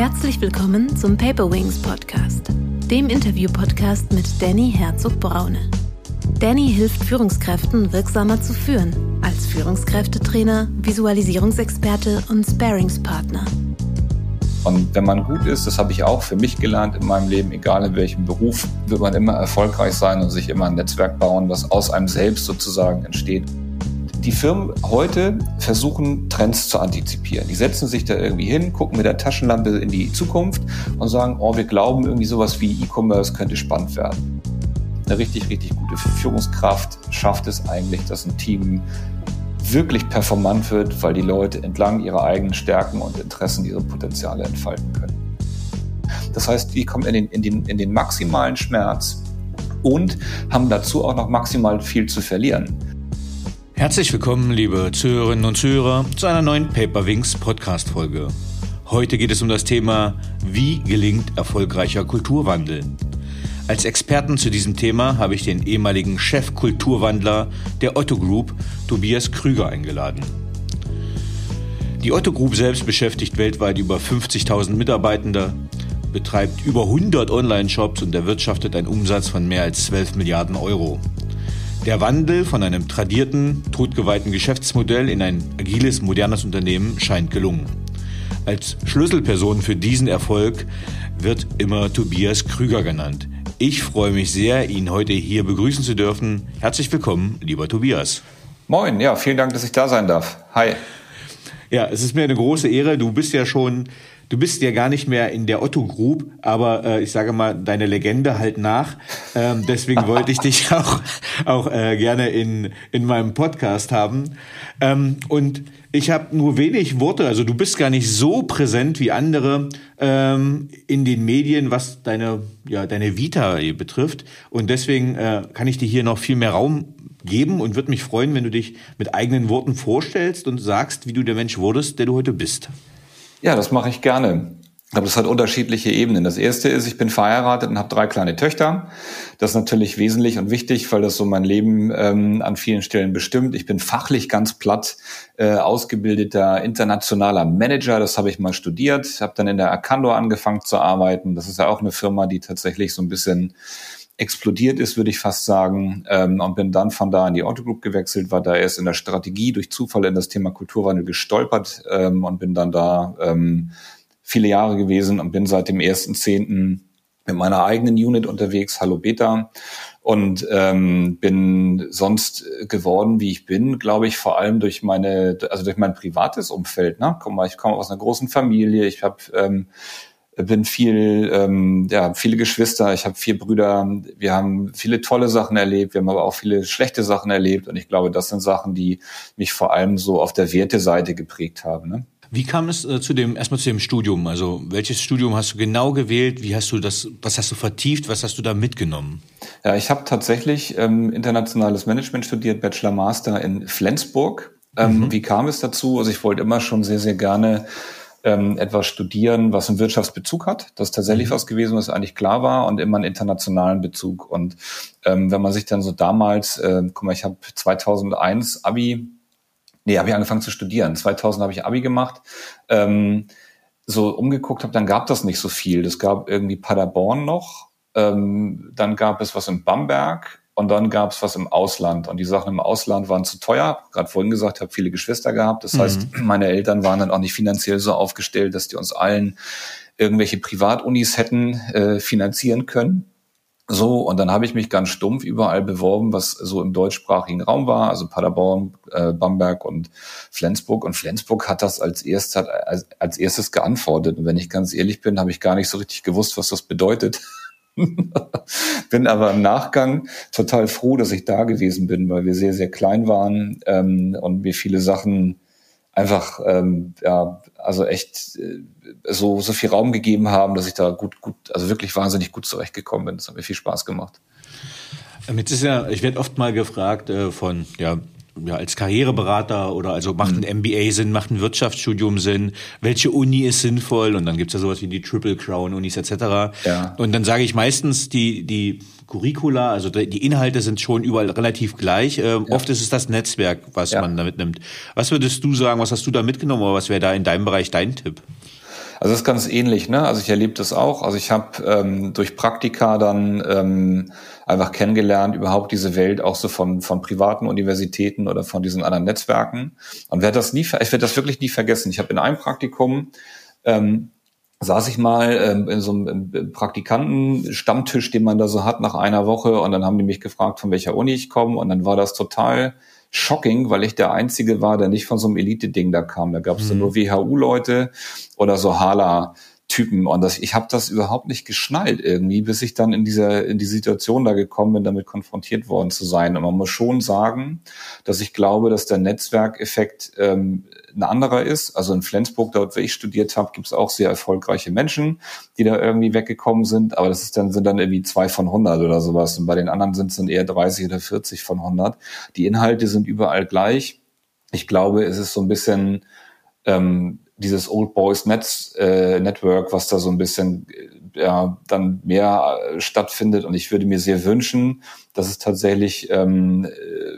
Herzlich willkommen zum Paper Wings Podcast, dem Interview-Podcast mit Danny Herzog-Braune. Danny hilft Führungskräften wirksamer zu führen, als Führungskräftetrainer, Visualisierungsexperte und Sparingspartner. Und wenn man gut ist, das habe ich auch für mich gelernt in meinem Leben, egal in welchem Beruf, wird man immer erfolgreich sein und sich immer ein Netzwerk bauen, was aus einem selbst sozusagen entsteht. Die Firmen heute versuchen, Trends zu antizipieren. Die setzen sich da irgendwie hin, gucken mit der Taschenlampe in die Zukunft und sagen, oh, wir glauben irgendwie sowas wie E-Commerce könnte spannend werden. Eine richtig, richtig gute Führungskraft schafft es eigentlich, dass ein Team wirklich performant wird, weil die Leute entlang ihrer eigenen Stärken und Interessen ihre Potenziale entfalten können. Das heißt, wir kommen in den, in den, in den maximalen Schmerz und haben dazu auch noch maximal viel zu verlieren. Herzlich willkommen, liebe Zuhörerinnen und Zuhörer, zu einer neuen Paper Wings Podcast Folge. Heute geht es um das Thema, wie gelingt erfolgreicher Kulturwandel? Als Experten zu diesem Thema habe ich den ehemaligen Chef-Kulturwandler der Otto Group, Tobias Krüger, eingeladen. Die Otto Group selbst beschäftigt weltweit über 50.000 Mitarbeitende, betreibt über 100 Online-Shops und erwirtschaftet einen Umsatz von mehr als 12 Milliarden Euro. Der Wandel von einem tradierten, totgeweihten Geschäftsmodell in ein agiles, modernes Unternehmen scheint gelungen. Als Schlüsselperson für diesen Erfolg wird immer Tobias Krüger genannt. Ich freue mich sehr, ihn heute hier begrüßen zu dürfen. Herzlich willkommen, lieber Tobias. Moin, ja, vielen Dank, dass ich da sein darf. Hi. Ja, es ist mir eine große Ehre. Du bist ja schon, du bist ja gar nicht mehr in der Otto Group, aber äh, ich sage mal, deine Legende halt nach. Ähm, deswegen wollte ich dich auch, auch äh, gerne in, in meinem Podcast haben. Ähm, und ich habe nur wenig Worte, also du bist gar nicht so präsent wie andere ähm, in den Medien, was deine, ja, deine Vita betrifft. Und deswegen äh, kann ich dir hier noch viel mehr Raum geben und würde mich freuen, wenn du dich mit eigenen Worten vorstellst und sagst, wie du der Mensch wurdest, der du heute bist. Ja, das mache ich gerne. Aber das hat unterschiedliche Ebenen. Das erste ist, ich bin verheiratet und habe drei kleine Töchter. Das ist natürlich wesentlich und wichtig, weil das so mein Leben ähm, an vielen Stellen bestimmt. Ich bin fachlich ganz platt äh, ausgebildeter internationaler Manager. Das habe ich mal studiert. Habe dann in der Arcando angefangen zu arbeiten. Das ist ja auch eine Firma, die tatsächlich so ein bisschen explodiert ist, würde ich fast sagen, ähm, und bin dann von da in die Auto Group gewechselt, war da erst in der Strategie durch Zufall in das Thema Kulturwandel gestolpert ähm, und bin dann da ähm, viele Jahre gewesen und bin seit dem ersten Zehnten mit meiner eigenen Unit unterwegs, Hallo Beta, und ähm, bin sonst geworden, wie ich bin, glaube ich, vor allem durch meine, also durch mein privates Umfeld. Ne? Komm mal, ich komme aus einer großen Familie, ich habe ähm, bin viel, ähm, ja, viele Geschwister, ich habe vier Brüder, wir haben viele tolle Sachen erlebt, wir haben aber auch viele schlechte Sachen erlebt und ich glaube, das sind Sachen, die mich vor allem so auf der Werteseite geprägt haben. Ne? Wie kam es äh, zu dem erstmal zu dem Studium? Also welches Studium hast du genau gewählt? Wie hast du das? Was hast du vertieft? Was hast du da mitgenommen? Ja, ich habe tatsächlich ähm, internationales Management studiert, Bachelor Master in Flensburg. Ähm, mhm. Wie kam es dazu? Also ich wollte immer schon sehr sehr gerne ähm, etwas studieren, was einen Wirtschaftsbezug hat. Das ist tatsächlich mhm. was gewesen, was eigentlich klar war und immer einen internationalen Bezug. Und ähm, wenn man sich dann so damals, äh, guck mal, ich habe 2001 Abi Nee, habe ich angefangen zu studieren. 2000 habe ich Abi gemacht. Ähm, so umgeguckt habe, dann gab das nicht so viel. Das gab irgendwie Paderborn noch, ähm, dann gab es was in Bamberg und dann gab es was im Ausland. Und die Sachen im Ausland waren zu teuer. Gerade vorhin gesagt, ich habe viele Geschwister gehabt. Das mhm. heißt, meine Eltern waren dann auch nicht finanziell so aufgestellt, dass die uns allen irgendwelche Privatunis hätten äh, finanzieren können. So, und dann habe ich mich ganz stumpf überall beworben, was so im deutschsprachigen Raum war, also Paderborn, äh, Bamberg und Flensburg. Und Flensburg hat das als, erst, als, als erstes geantwortet. Und wenn ich ganz ehrlich bin, habe ich gar nicht so richtig gewusst, was das bedeutet. bin aber im Nachgang total froh, dass ich da gewesen bin, weil wir sehr, sehr klein waren ähm, und wir viele Sachen einfach ähm, ja also echt äh, so so viel Raum gegeben haben, dass ich da gut gut also wirklich wahnsinnig gut zurechtgekommen bin. Das hat mir viel Spaß gemacht. Jetzt ist ja, ich werde oft mal gefragt äh, von ja ja, als Karriereberater oder also macht ein MBA. Sinn, macht ein Wirtschaftsstudium Sinn, welche Uni ist sinnvoll und dann gibt's ja sowas wie die Triple Crown Unis etc. Ja. Und dann sage ich meistens, die, die Curricula, also die Inhalte sind schon überall relativ gleich. Äh, ja. Oft ist es das Netzwerk, was ja. man da mitnimmt. Was würdest du sagen, was hast du da mitgenommen oder was wäre da in deinem Bereich dein Tipp? Also es ist ganz ähnlich, ne? Also ich erlebe das auch. Also ich habe ähm, durch Praktika dann ähm, einfach kennengelernt, überhaupt diese Welt auch so von, von privaten Universitäten oder von diesen anderen Netzwerken. Und werde das nie, ich werde das wirklich nie vergessen. Ich habe in einem Praktikum ähm, saß ich mal ähm, in so einem Praktikanten-Stammtisch, den man da so hat nach einer Woche und dann haben die mich gefragt, von welcher Uni ich komme und dann war das total shocking, weil ich der Einzige war, der nicht von so einem Elite-Ding da kam. Da gab es mhm. nur WHU-Leute oder so Hala. Typen und das, ich habe das überhaupt nicht geschnallt irgendwie, bis ich dann in dieser in die Situation da gekommen bin, damit konfrontiert worden zu sein. Und man muss schon sagen, dass ich glaube, dass der Netzwerkeffekt ähm, ein anderer ist. Also in Flensburg, dort wo ich studiert habe, gibt es auch sehr erfolgreiche Menschen, die da irgendwie weggekommen sind. Aber das ist dann sind dann irgendwie zwei von 100 oder sowas. Und bei den anderen sind es dann eher 30 oder 40 von 100. Die Inhalte sind überall gleich. Ich glaube, es ist so ein bisschen ähm, dieses Old Boys Netz, äh, Network, was da so ein bisschen äh, ja, dann mehr äh, stattfindet. Und ich würde mir sehr wünschen, dass es tatsächlich ähm,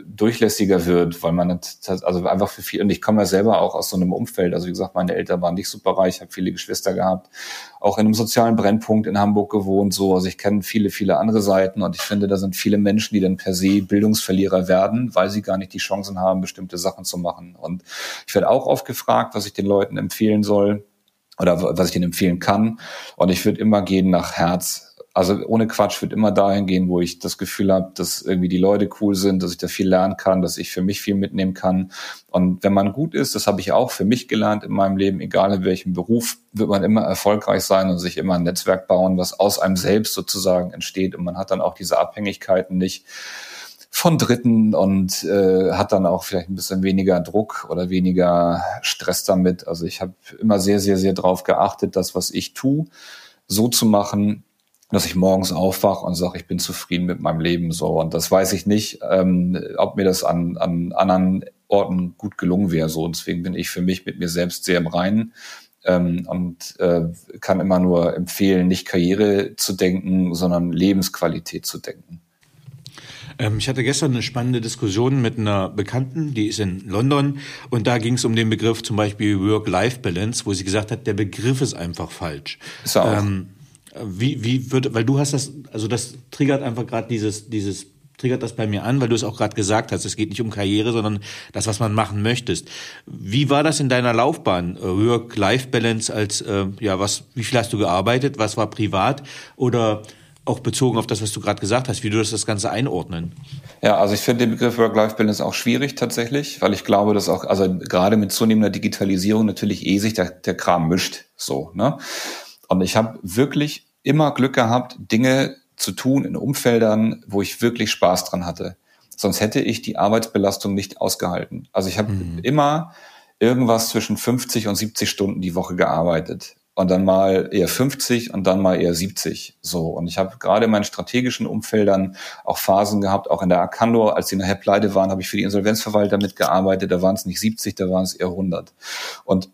durchlässiger wird, weil man also einfach für viel, und ich komme ja selber auch aus so einem Umfeld, also wie gesagt, meine Eltern waren nicht super reich, habe viele Geschwister gehabt, auch in einem sozialen Brennpunkt in Hamburg gewohnt, so, also ich kenne viele, viele andere Seiten und ich finde, da sind viele Menschen, die dann per se Bildungsverlierer werden, weil sie gar nicht die Chancen haben, bestimmte Sachen zu machen. Und ich werde auch oft gefragt, was ich den Leuten empfehlen soll oder was ich ihnen empfehlen kann. Und ich würde immer gehen nach Herz also ohne Quatsch wird immer dahin gehen, wo ich das Gefühl habe, dass irgendwie die Leute cool sind, dass ich da viel lernen kann, dass ich für mich viel mitnehmen kann. Und wenn man gut ist, das habe ich auch für mich gelernt in meinem Leben, egal in welchem Beruf, wird man immer erfolgreich sein und sich immer ein Netzwerk bauen, was aus einem selbst sozusagen entsteht. Und man hat dann auch diese Abhängigkeiten nicht von Dritten und äh, hat dann auch vielleicht ein bisschen weniger Druck oder weniger Stress damit. Also ich habe immer sehr, sehr, sehr darauf geachtet, das, was ich tue, so zu machen, dass ich morgens aufwache und sage, ich bin zufrieden mit meinem Leben so. Und das weiß ich nicht, ähm, ob mir das an, an anderen Orten gut gelungen wäre. So. Und deswegen bin ich für mich mit mir selbst sehr im Reinen. Ähm, und äh, kann immer nur empfehlen, nicht Karriere zu denken, sondern Lebensqualität zu denken. Ähm, ich hatte gestern eine spannende Diskussion mit einer Bekannten, die ist in London und da ging es um den Begriff zum Beispiel Work-Life-Balance, wo sie gesagt hat, der Begriff ist einfach falsch. Ist auch. Ähm, wie, wie wird, weil du hast das, also das triggert einfach gerade dieses, dieses, triggert das bei mir an, weil du es auch gerade gesagt hast, es geht nicht um Karriere, sondern das, was man machen möchtest. Wie war das in deiner Laufbahn? Work-Life-Balance als, äh, ja, was, wie viel hast du gearbeitet? Was war privat? Oder auch bezogen auf das, was du gerade gesagt hast, wie du das, das Ganze einordnen? Ja, also ich finde den Begriff Work-Life-Balance auch schwierig tatsächlich, weil ich glaube, dass auch, also gerade mit zunehmender Digitalisierung natürlich eh sich der, der Kram mischt, so, ne? Und ich habe wirklich immer Glück gehabt, Dinge zu tun in Umfeldern, wo ich wirklich Spaß dran hatte. Sonst hätte ich die Arbeitsbelastung nicht ausgehalten. Also ich habe mhm. immer irgendwas zwischen 50 und 70 Stunden die Woche gearbeitet und dann mal eher 50 und dann mal eher 70. So. Und ich habe gerade in meinen strategischen Umfeldern auch Phasen gehabt, auch in der Arcando, als die nachher pleite waren, habe ich für die Insolvenzverwalter mitgearbeitet. Da waren es nicht 70, da waren es eher 100. Und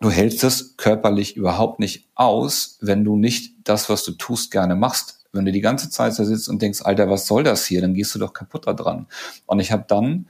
du hältst es körperlich überhaupt nicht aus, wenn du nicht das, was du tust, gerne machst. Wenn du die ganze Zeit da sitzt und denkst, Alter, was soll das hier? Dann gehst du doch kaputt da dran. Und ich habe dann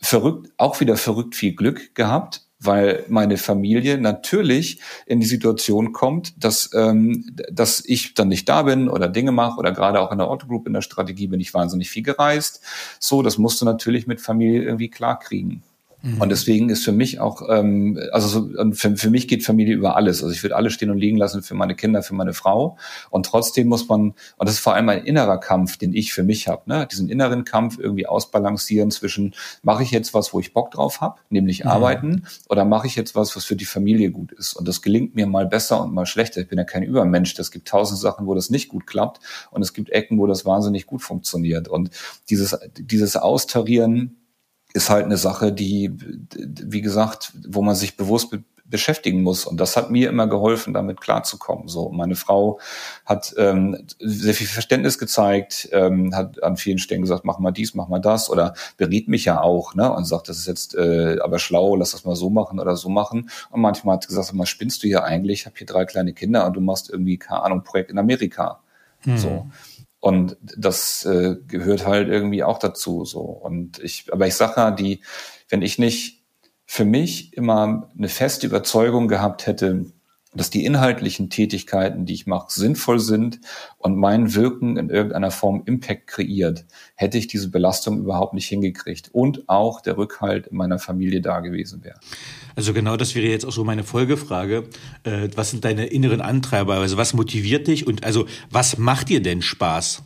verrückt, auch wieder verrückt viel Glück gehabt, weil meine Familie natürlich in die Situation kommt, dass, ähm, dass ich dann nicht da bin oder Dinge mache oder gerade auch in der Autogroup in der Strategie bin ich wahnsinnig viel gereist. So, das musst du natürlich mit Familie irgendwie klarkriegen. Mhm. Und deswegen ist für mich auch, ähm, also so, für, für mich geht Familie über alles. Also ich würde alles stehen und liegen lassen für meine Kinder, für meine Frau. Und trotzdem muss man, und das ist vor allem ein innerer Kampf, den ich für mich habe, ne? diesen inneren Kampf irgendwie ausbalancieren zwischen, mache ich jetzt was, wo ich Bock drauf habe, nämlich mhm. arbeiten, oder mache ich jetzt was, was für die Familie gut ist. Und das gelingt mir mal besser und mal schlechter. Ich bin ja kein Übermensch. Es gibt tausend Sachen, wo das nicht gut klappt. Und es gibt Ecken, wo das wahnsinnig gut funktioniert. Und dieses, dieses Austarieren, ist halt eine Sache, die, wie gesagt, wo man sich bewusst be beschäftigen muss. Und das hat mir immer geholfen, damit klarzukommen. So, meine Frau hat ähm, sehr viel Verständnis gezeigt, ähm, hat an vielen Stellen gesagt, mach mal dies, mach mal das, oder berät mich ja auch, ne, und sagt, das ist jetzt äh, aber schlau, lass das mal so machen oder so machen. Und manchmal hat sie gesagt, mal spinnst du hier eigentlich? Ich habe hier drei kleine Kinder und du machst irgendwie, keine Ahnung, Projekt in Amerika. Hm. So. Und das äh, gehört halt irgendwie auch dazu. So. Und ich, aber ich sage ja, die, wenn ich nicht für mich immer eine feste Überzeugung gehabt hätte, dass die inhaltlichen Tätigkeiten, die ich mache, sinnvoll sind und mein Wirken in irgendeiner Form Impact kreiert, hätte ich diese Belastung überhaupt nicht hingekriegt und auch der Rückhalt in meiner Familie da gewesen wäre. Also genau das wäre jetzt auch so meine Folgefrage. Äh, was sind deine inneren Antreiber? Also was motiviert dich und also was macht dir denn Spaß?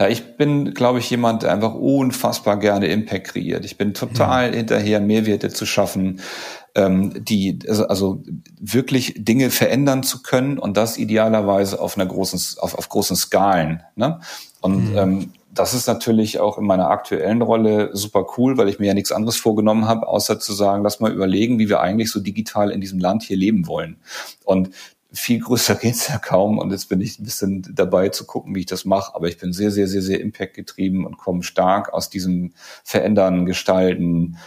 Ja, ich bin, glaube ich, jemand, der einfach unfassbar gerne Impact kreiert. Ich bin total mhm. hinterher, Mehrwerte zu schaffen, ähm, die also, also wirklich Dinge verändern zu können und das idealerweise auf einer großen, auf, auf großen Skalen. Ne? Und mhm. ähm, das ist natürlich auch in meiner aktuellen Rolle super cool, weil ich mir ja nichts anderes vorgenommen habe, außer zu sagen, lass mal überlegen, wie wir eigentlich so digital in diesem Land hier leben wollen. Und viel größer geht's ja kaum und jetzt bin ich ein bisschen dabei zu gucken, wie ich das mache. Aber ich bin sehr, sehr, sehr, sehr Impact getrieben und komme stark aus diesem Verändern, Gestalten,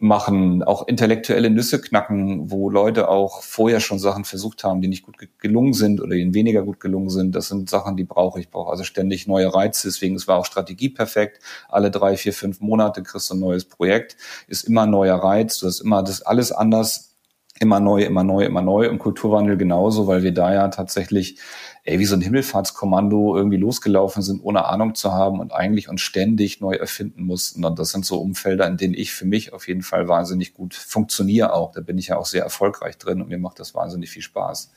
machen, auch intellektuelle Nüsse knacken, wo Leute auch vorher schon Sachen versucht haben, die nicht gut gelungen sind oder ihnen weniger gut gelungen sind. Das sind Sachen, die brauche ich. Brauche also ständig neue Reize. Deswegen es war auch Strategie perfekt. Alle drei, vier, fünf Monate kriegst du ein neues Projekt. Ist immer ein neuer Reiz. Du hast immer das alles anders immer neu, immer neu, immer neu und Kulturwandel genauso, weil wir da ja tatsächlich ey, wie so ein Himmelfahrtskommando irgendwie losgelaufen sind, ohne Ahnung zu haben und eigentlich uns ständig neu erfinden mussten. Und das sind so Umfelder, in denen ich für mich auf jeden Fall wahnsinnig gut funktioniere auch. Da bin ich ja auch sehr erfolgreich drin und mir macht das wahnsinnig viel Spaß.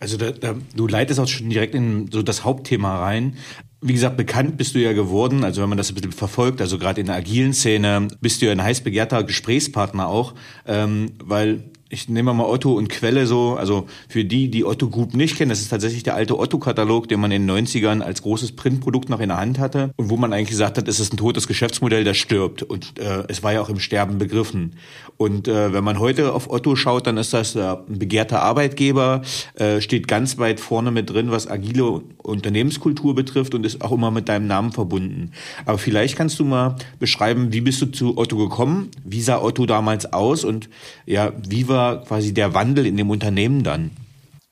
Also da, da, du leitest auch schon direkt in so das Hauptthema rein. Wie gesagt, bekannt bist du ja geworden, also wenn man das ein bisschen verfolgt, also gerade in der agilen Szene, bist du ja ein heiß begehrter Gesprächspartner auch, ähm, weil ich nehme mal Otto und Quelle so, also für die, die Otto Group nicht kennen, das ist tatsächlich der alte Otto-Katalog, den man in den 90ern als großes Printprodukt noch in der Hand hatte und wo man eigentlich gesagt hat, es ist ein totes Geschäftsmodell, das stirbt und äh, es war ja auch im Sterben begriffen. Und äh, wenn man heute auf Otto schaut, dann ist das äh, ein begehrter Arbeitgeber, äh, steht ganz weit vorne mit drin, was agile Unternehmenskultur betrifft und ist auch immer mit deinem Namen verbunden. Aber vielleicht kannst du mal beschreiben, wie bist du zu Otto gekommen? Wie sah Otto damals aus und ja, wie war war quasi der Wandel in dem Unternehmen dann?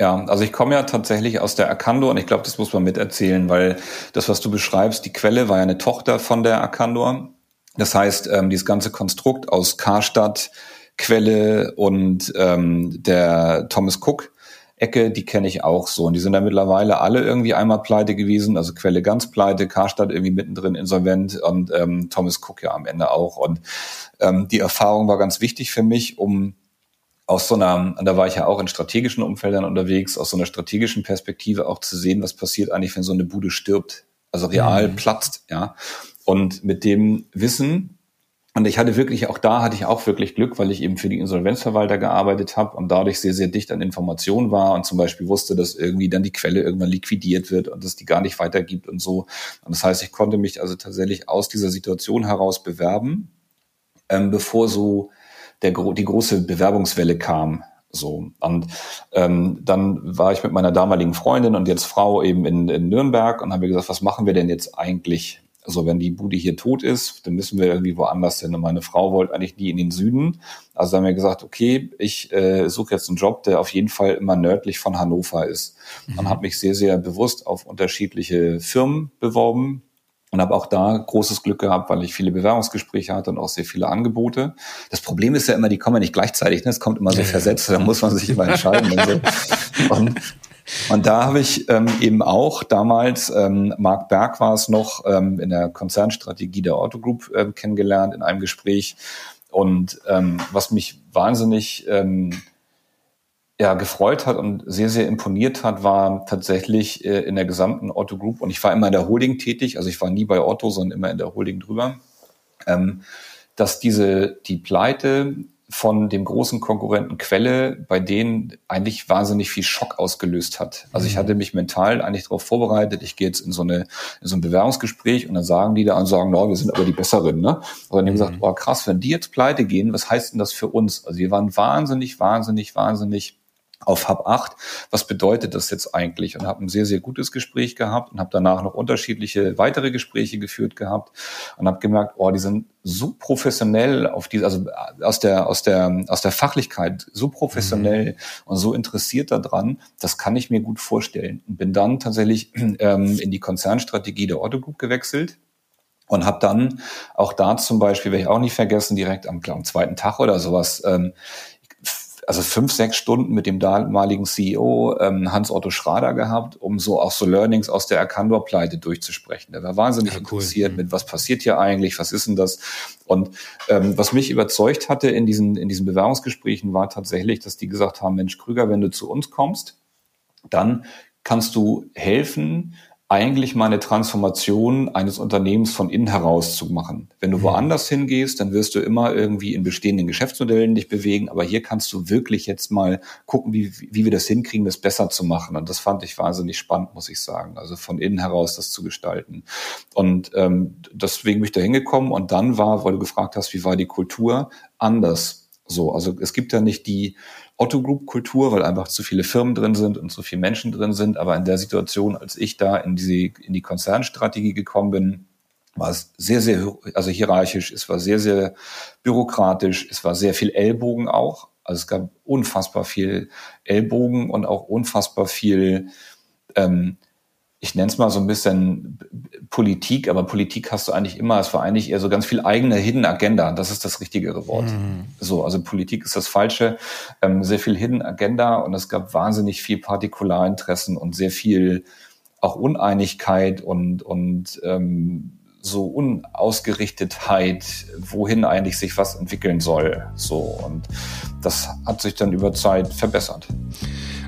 Ja, also ich komme ja tatsächlich aus der Arcandor und ich glaube, das muss man miterzählen, weil das, was du beschreibst, die Quelle war ja eine Tochter von der Arcandor. Das heißt, ähm, dieses ganze Konstrukt aus Karstadt, Quelle und ähm, der Thomas Cook Ecke, die kenne ich auch so. Und die sind ja mittlerweile alle irgendwie einmal pleite gewesen, also Quelle ganz pleite, Karstadt irgendwie mittendrin insolvent und ähm, Thomas Cook ja am Ende auch. Und ähm, die Erfahrung war ganz wichtig für mich, um aus so einer, da war ich ja auch in strategischen Umfeldern unterwegs, aus so einer strategischen Perspektive auch zu sehen, was passiert eigentlich, wenn so eine Bude stirbt, also real mhm. platzt, ja. Und mit dem Wissen, und ich hatte wirklich, auch da hatte ich auch wirklich Glück, weil ich eben für die Insolvenzverwalter gearbeitet habe und dadurch sehr, sehr dicht an Informationen war und zum Beispiel wusste, dass irgendwie dann die Quelle irgendwann liquidiert wird und dass die gar nicht weitergibt und so. Und das heißt, ich konnte mich also tatsächlich aus dieser Situation heraus bewerben, ähm, bevor so der, die große Bewerbungswelle kam. So. Und ähm, dann war ich mit meiner damaligen Freundin und jetzt Frau eben in, in Nürnberg und haben wir gesagt, was machen wir denn jetzt eigentlich? Also wenn die Bude hier tot ist, dann müssen wir irgendwie woanders hin. Und meine Frau wollte eigentlich nie in den Süden. Also haben wir gesagt, okay, ich äh, suche jetzt einen Job, der auf jeden Fall immer nördlich von Hannover ist. Mhm. Und habe mich sehr, sehr bewusst auf unterschiedliche Firmen beworben, und habe auch da großes Glück gehabt, weil ich viele Bewerbungsgespräche hatte und auch sehr viele Angebote. Das Problem ist ja immer, die kommen ja nicht gleichzeitig, ne? es kommt immer so versetzt, da muss man sich immer entscheiden. und, so. und, und da habe ich ähm, eben auch damals, ähm, Marc Berg war es noch, ähm, in der Konzernstrategie der Auto Group äh, kennengelernt in einem Gespräch. Und ähm, was mich wahnsinnig ähm, ja, gefreut hat und sehr, sehr imponiert hat, war tatsächlich äh, in der gesamten Otto Group, und ich war immer in der Holding tätig, also ich war nie bei Otto, sondern immer in der Holding drüber, ähm, dass diese, die Pleite von dem großen Konkurrenten Quelle bei denen eigentlich wahnsinnig viel Schock ausgelöst hat. Also ich mhm. hatte mich mental eigentlich darauf vorbereitet, ich gehe jetzt in so, eine, in so ein Bewerbungsgespräch und dann sagen die da und sagen, no, wir sind aber die Besseren. Ne? Und dann haben gesagt, oh krass, wenn die jetzt pleite gehen, was heißt denn das für uns? Also wir waren wahnsinnig, wahnsinnig, wahnsinnig auf Hub 8. Was bedeutet das jetzt eigentlich? Und habe ein sehr, sehr gutes Gespräch gehabt und habe danach noch unterschiedliche weitere Gespräche geführt gehabt und habe gemerkt, oh, die sind so professionell auf die, also aus der, aus der, aus der Fachlichkeit so professionell mhm. und so interessiert daran, das kann ich mir gut vorstellen. Und bin dann tatsächlich ähm, in die Konzernstrategie der Otto Group gewechselt und habe dann auch da zum Beispiel, werde ich auch nicht vergessen, direkt am, am zweiten Tag oder sowas, ähm, also fünf, sechs Stunden mit dem damaligen CEO ähm, Hans-Otto Schrader gehabt, um so auch so Learnings aus der Erkandor-Pleite durchzusprechen. Der war wahnsinnig ja, cool. interessiert mhm. mit, was passiert hier eigentlich, was ist denn das? Und ähm, was mich überzeugt hatte in diesen, in diesen Bewerbungsgesprächen war tatsächlich, dass die gesagt haben, Mensch Krüger, wenn du zu uns kommst, dann kannst du helfen, eigentlich mal eine Transformation eines Unternehmens von innen heraus zu machen. Wenn du mhm. woanders hingehst, dann wirst du immer irgendwie in bestehenden Geschäftsmodellen dich bewegen, aber hier kannst du wirklich jetzt mal gucken, wie, wie wir das hinkriegen, das besser zu machen. Und das fand ich wahnsinnig spannend, muss ich sagen. Also von innen heraus das zu gestalten. Und ähm, deswegen bin ich da hingekommen und dann war, weil du gefragt hast, wie war die Kultur, anders. So, also es gibt ja nicht die Otto Group Kultur, weil einfach zu viele Firmen drin sind und zu viele Menschen drin sind. Aber in der Situation, als ich da in die, in die Konzernstrategie gekommen bin, war es sehr, sehr, also hierarchisch, es war sehr, sehr bürokratisch, es war sehr viel Ellbogen auch. Also es gab unfassbar viel Ellbogen und auch unfassbar viel ähm, ich nenne es mal so ein bisschen Politik, aber Politik hast du eigentlich immer, es war eigentlich eher so ganz viel eigene Hidden Agenda. Das ist das richtigere Wort. Mhm. So, also Politik ist das Falsche. Ähm, sehr viel Hidden Agenda und es gab wahnsinnig viel Partikularinteressen und sehr viel auch Uneinigkeit und, und ähm, so Unausgerichtetheit, wohin eigentlich sich was entwickeln soll. So, und das hat sich dann über Zeit verbessert.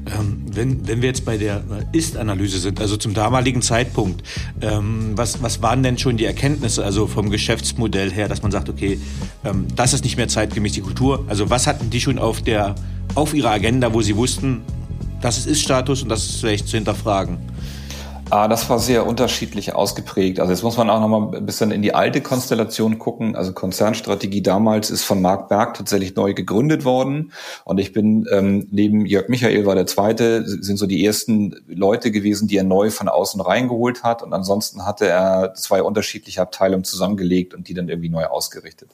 Ähm, wenn, wenn wir jetzt bei der Ist-Analyse sind, also zum damaligen Zeitpunkt, ähm, was, was waren denn schon die Erkenntnisse, also vom Geschäftsmodell her, dass man sagt, okay, ähm, das ist nicht mehr zeitgemäß die Kultur. Also was hatten die schon auf der, auf ihrer Agenda, wo sie wussten, das ist Ist-Status und das ist vielleicht zu hinterfragen? Ah, das war sehr unterschiedlich ausgeprägt. Also jetzt muss man auch noch mal ein bisschen in die alte Konstellation gucken. Also Konzernstrategie damals ist von Marc Berg tatsächlich neu gegründet worden. Und ich bin ähm, neben Jörg Michael war der zweite, sind so die ersten Leute gewesen, die er neu von außen reingeholt hat. Und ansonsten hatte er zwei unterschiedliche Abteilungen zusammengelegt und die dann irgendwie neu ausgerichtet.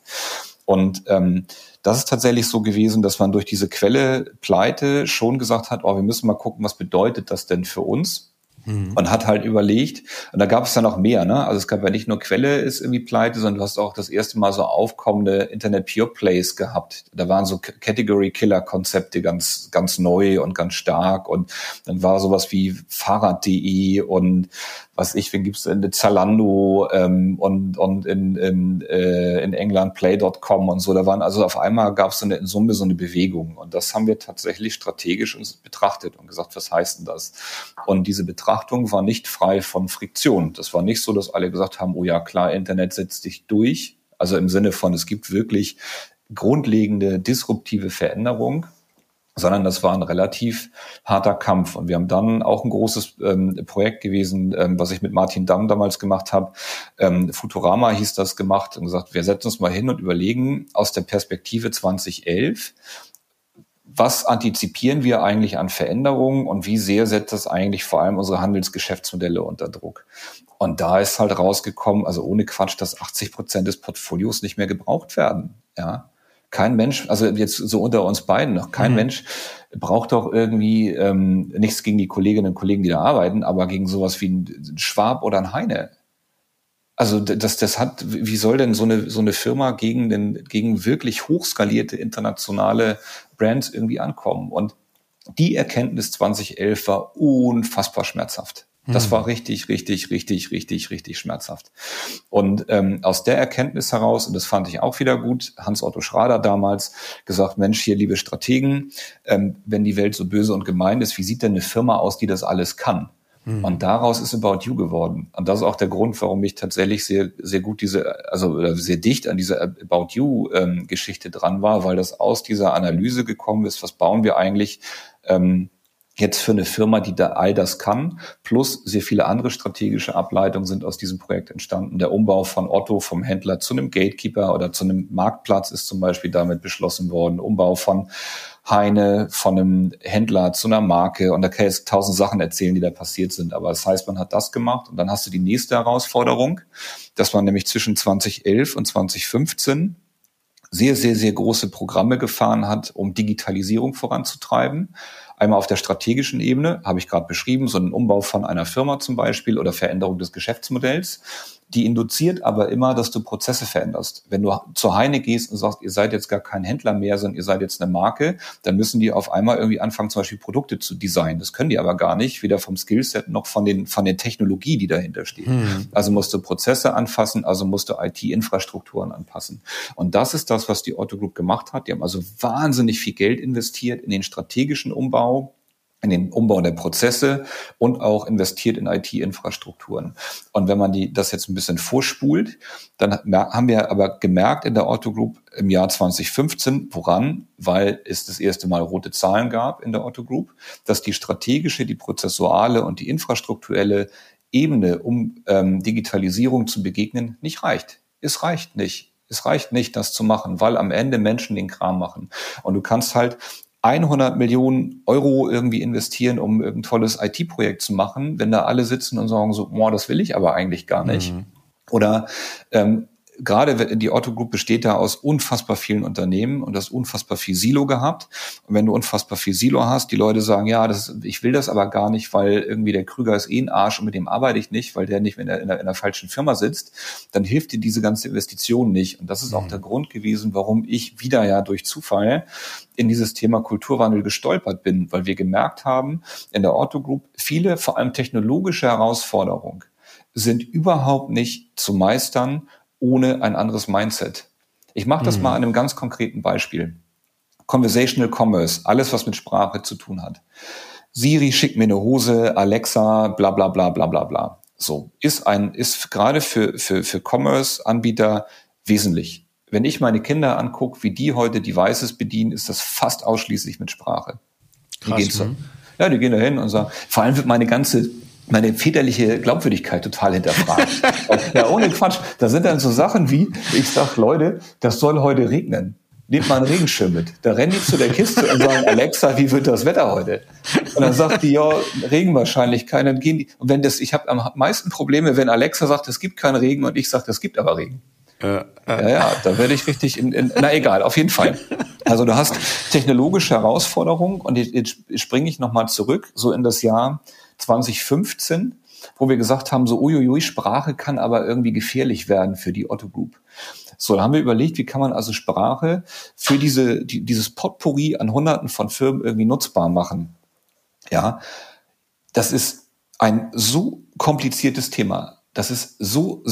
Und ähm, das ist tatsächlich so gewesen, dass man durch diese Quelle Pleite schon gesagt hat, oh, wir müssen mal gucken, was bedeutet das denn für uns? Mhm. Und hat halt überlegt, und da gab es ja noch mehr, ne? Also es gab ja nicht nur Quelle ist irgendwie pleite, sondern du hast auch das erste Mal so aufkommende Internet Pure Plays gehabt. Da waren so Category Killer Konzepte ganz, ganz neu und ganz stark. Und dann war sowas wie Fahrrad.de und was ich, wen gibt's in Zalando ähm, und, und in, in, äh, in England Play.com und so. Da waren also auf einmal gab es so eine, in Summe so eine Bewegung. Und das haben wir tatsächlich strategisch uns betrachtet und gesagt, was heißt denn das? Und diese Betrachtung war nicht frei von Friktion. Das war nicht so, dass alle gesagt haben, oh ja, klar, Internet setzt dich durch. Also im Sinne von, es gibt wirklich grundlegende disruptive Veränderung sondern das war ein relativ harter Kampf. Und wir haben dann auch ein großes ähm, Projekt gewesen, ähm, was ich mit Martin Damm damals gemacht habe. Ähm, Futurama hieß das gemacht und gesagt, wir setzen uns mal hin und überlegen aus der Perspektive 2011, was antizipieren wir eigentlich an Veränderungen und wie sehr setzt das eigentlich vor allem unsere Handelsgeschäftsmodelle unter Druck? Und da ist halt rausgekommen, also ohne Quatsch, dass 80 Prozent des Portfolios nicht mehr gebraucht werden. Ja, kein Mensch, also jetzt so unter uns beiden noch, kein mhm. Mensch braucht doch irgendwie ähm, nichts gegen die Kolleginnen und Kollegen, die da arbeiten, aber gegen sowas wie ein Schwab oder ein Heine. Also das, das hat, wie soll denn so eine, so eine Firma gegen, den, gegen wirklich hochskalierte internationale Brands irgendwie ankommen? Und die Erkenntnis 2011 war unfassbar schmerzhaft. Das hm. war richtig, richtig, richtig, richtig, richtig schmerzhaft. Und ähm, aus der Erkenntnis heraus, und das fand ich auch wieder gut, Hans-Otto Schrader damals gesagt, Mensch, hier, liebe Strategen, ähm, wenn die Welt so böse und gemein ist, wie sieht denn eine Firma aus, die das alles kann? Mhm. Und daraus ist About You geworden. Und das ist auch der Grund, warum ich tatsächlich sehr, sehr gut diese, also sehr dicht an dieser About You ähm, dran war, weil das aus dieser Analyse gekommen ist, was bauen wir eigentlich ähm, jetzt für eine Firma, die da all das kann, plus sehr viele andere strategische Ableitungen sind aus diesem Projekt entstanden. Der Umbau von Otto vom Händler zu einem Gatekeeper oder zu einem Marktplatz ist zum Beispiel damit beschlossen worden. Umbau von Heine, von einem Händler zu einer Marke. Und da kann jetzt tausend Sachen erzählen, die da passiert sind. Aber das heißt, man hat das gemacht und dann hast du die nächste Herausforderung, dass man nämlich zwischen 2011 und 2015 sehr, sehr, sehr große Programme gefahren hat, um Digitalisierung voranzutreiben. Einmal auf der strategischen Ebene, habe ich gerade beschrieben, so ein Umbau von einer Firma zum Beispiel oder Veränderung des Geschäftsmodells. Die induziert aber immer, dass du Prozesse veränderst. Wenn du zur Heine gehst und sagst, ihr seid jetzt gar kein Händler mehr, sondern ihr seid jetzt eine Marke, dann müssen die auf einmal irgendwie anfangen, zum Beispiel Produkte zu designen. Das können die aber gar nicht, weder vom Skillset noch von den, von der Technologie, die dahinter steht. Hm. Also musst du Prozesse anfassen, also musst du IT-Infrastrukturen anpassen. Und das ist das, was die Otto Group gemacht hat. Die haben also wahnsinnig viel Geld investiert in den strategischen Umbau in den Umbau der Prozesse und auch investiert in IT-Infrastrukturen. Und wenn man die, das jetzt ein bisschen vorspult, dann haben wir aber gemerkt in der Otto Group im Jahr 2015, woran, weil es das erste Mal rote Zahlen gab in der Otto Group, dass die strategische, die prozessuale und die infrastrukturelle Ebene, um ähm, Digitalisierung zu begegnen, nicht reicht. Es reicht nicht. Es reicht nicht, das zu machen, weil am Ende Menschen den Kram machen. Und du kannst halt 100 Millionen Euro irgendwie investieren, um ein tolles IT-Projekt zu machen, wenn da alle sitzen und sagen so, boah, das will ich aber eigentlich gar nicht. Mhm. Oder ähm, gerade die Otto Group besteht da aus unfassbar vielen Unternehmen und das unfassbar viel Silo gehabt. Und wenn du unfassbar viel Silo hast, die Leute sagen, ja, das, ich will das aber gar nicht, weil irgendwie der Krüger ist eh ein Arsch und mit dem arbeite ich nicht, weil der nicht in der, in der, in der falschen Firma sitzt, dann hilft dir diese ganze Investition nicht. Und das ist auch mhm. der Grund gewesen, warum ich wieder ja durch Zufall in dieses Thema Kulturwandel gestolpert bin, weil wir gemerkt haben, in der Otto Group viele, vor allem technologische Herausforderungen sind überhaupt nicht zu meistern ohne ein anderes Mindset. Ich mache das mhm. mal an einem ganz konkreten Beispiel. Conversational Commerce, alles was mit Sprache zu tun hat. Siri schickt mir eine Hose, Alexa, bla bla bla bla bla bla. So, ist ein, ist gerade für, für, für Commerce-Anbieter wesentlich. Wenn ich meine Kinder angucke, wie die heute Devices bedienen, ist das fast ausschließlich mit Sprache. Die Krass, gehen zu, ne? ja, die gehen da hin und sagen, vor allem wird meine ganze meine väterliche Glaubwürdigkeit total hinterfragt. ja, ohne Quatsch. Da sind dann so Sachen wie, ich sag, Leute, das soll heute regnen. Nehmt mal einen Regenschirm mit. Da rennen die zu der Kiste und sagen, Alexa, wie wird das Wetter heute? Und dann sagt die, ja, Regenwahrscheinlichkeit. Dann gehen die, und wenn das, ich habe am meisten Probleme, wenn Alexa sagt, es gibt keinen Regen und ich sage, es gibt aber Regen. Äh, äh. Ja, ja, da werde ich richtig in, in, na egal, auf jeden Fall. Also du hast technologische Herausforderungen und jetzt, jetzt springe ich nochmal zurück, so in das Jahr 2015, wo wir gesagt haben, so uiuiui, Sprache kann aber irgendwie gefährlich werden für die Otto Group. So, da haben wir überlegt, wie kann man also Sprache für diese, die, dieses Potpourri an Hunderten von Firmen irgendwie nutzbar machen. Ja, das ist ein so kompliziertes Thema. Das ist so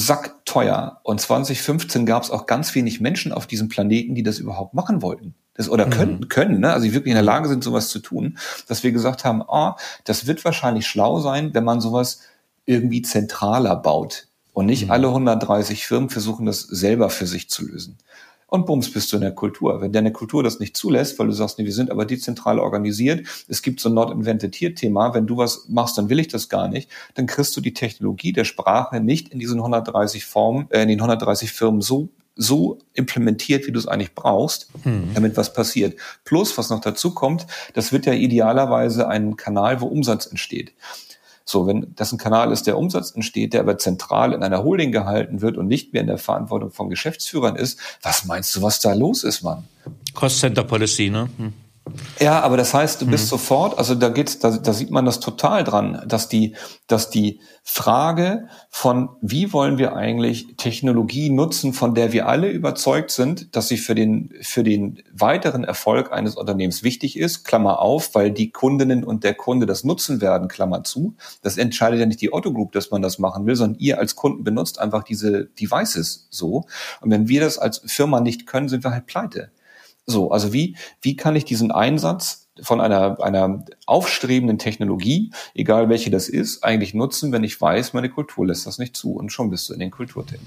sackteuer. Und 2015 gab es auch ganz wenig Menschen auf diesem Planeten, die das überhaupt machen wollten. Das, oder können, mhm. können, ne? also die wirklich in der Lage sind, sowas zu tun, dass wir gesagt haben, ah, das wird wahrscheinlich schlau sein, wenn man sowas irgendwie zentraler baut und nicht mhm. alle 130 Firmen versuchen, das selber für sich zu lösen. Und bums, bist du in der Kultur. Wenn deine Kultur das nicht zulässt, weil du sagst, nee, wir sind aber dezentral organisiert, es gibt so ein Not Invented Here Thema, wenn du was machst, dann will ich das gar nicht, dann kriegst du die Technologie der Sprache nicht in diesen 130 Formen, äh, in den 130 Firmen so so implementiert, wie du es eigentlich brauchst, hm. damit was passiert. Plus, was noch dazu kommt, das wird ja idealerweise ein Kanal, wo Umsatz entsteht. So, wenn das ein Kanal ist, der Umsatz entsteht, der aber zentral in einer Holding gehalten wird und nicht mehr in der Verantwortung von Geschäftsführern ist, was meinst du, was da los ist, Mann? Cost Center Policy, ne? Hm. Ja, aber das heißt, du bist mhm. sofort, also da geht's, da, da sieht man das total dran, dass die, dass die Frage von, wie wollen wir eigentlich Technologie nutzen, von der wir alle überzeugt sind, dass sie für den, für den weiteren Erfolg eines Unternehmens wichtig ist, Klammer auf, weil die Kundinnen und der Kunde das nutzen werden, Klammer zu. Das entscheidet ja nicht die Otto Group, dass man das machen will, sondern ihr als Kunden benutzt einfach diese Devices so. Und wenn wir das als Firma nicht können, sind wir halt pleite. So, also wie, wie kann ich diesen Einsatz von einer, einer aufstrebenden Technologie, egal welche das ist, eigentlich nutzen, wenn ich weiß, meine Kultur lässt das nicht zu und schon bist du in den Kulturthemen.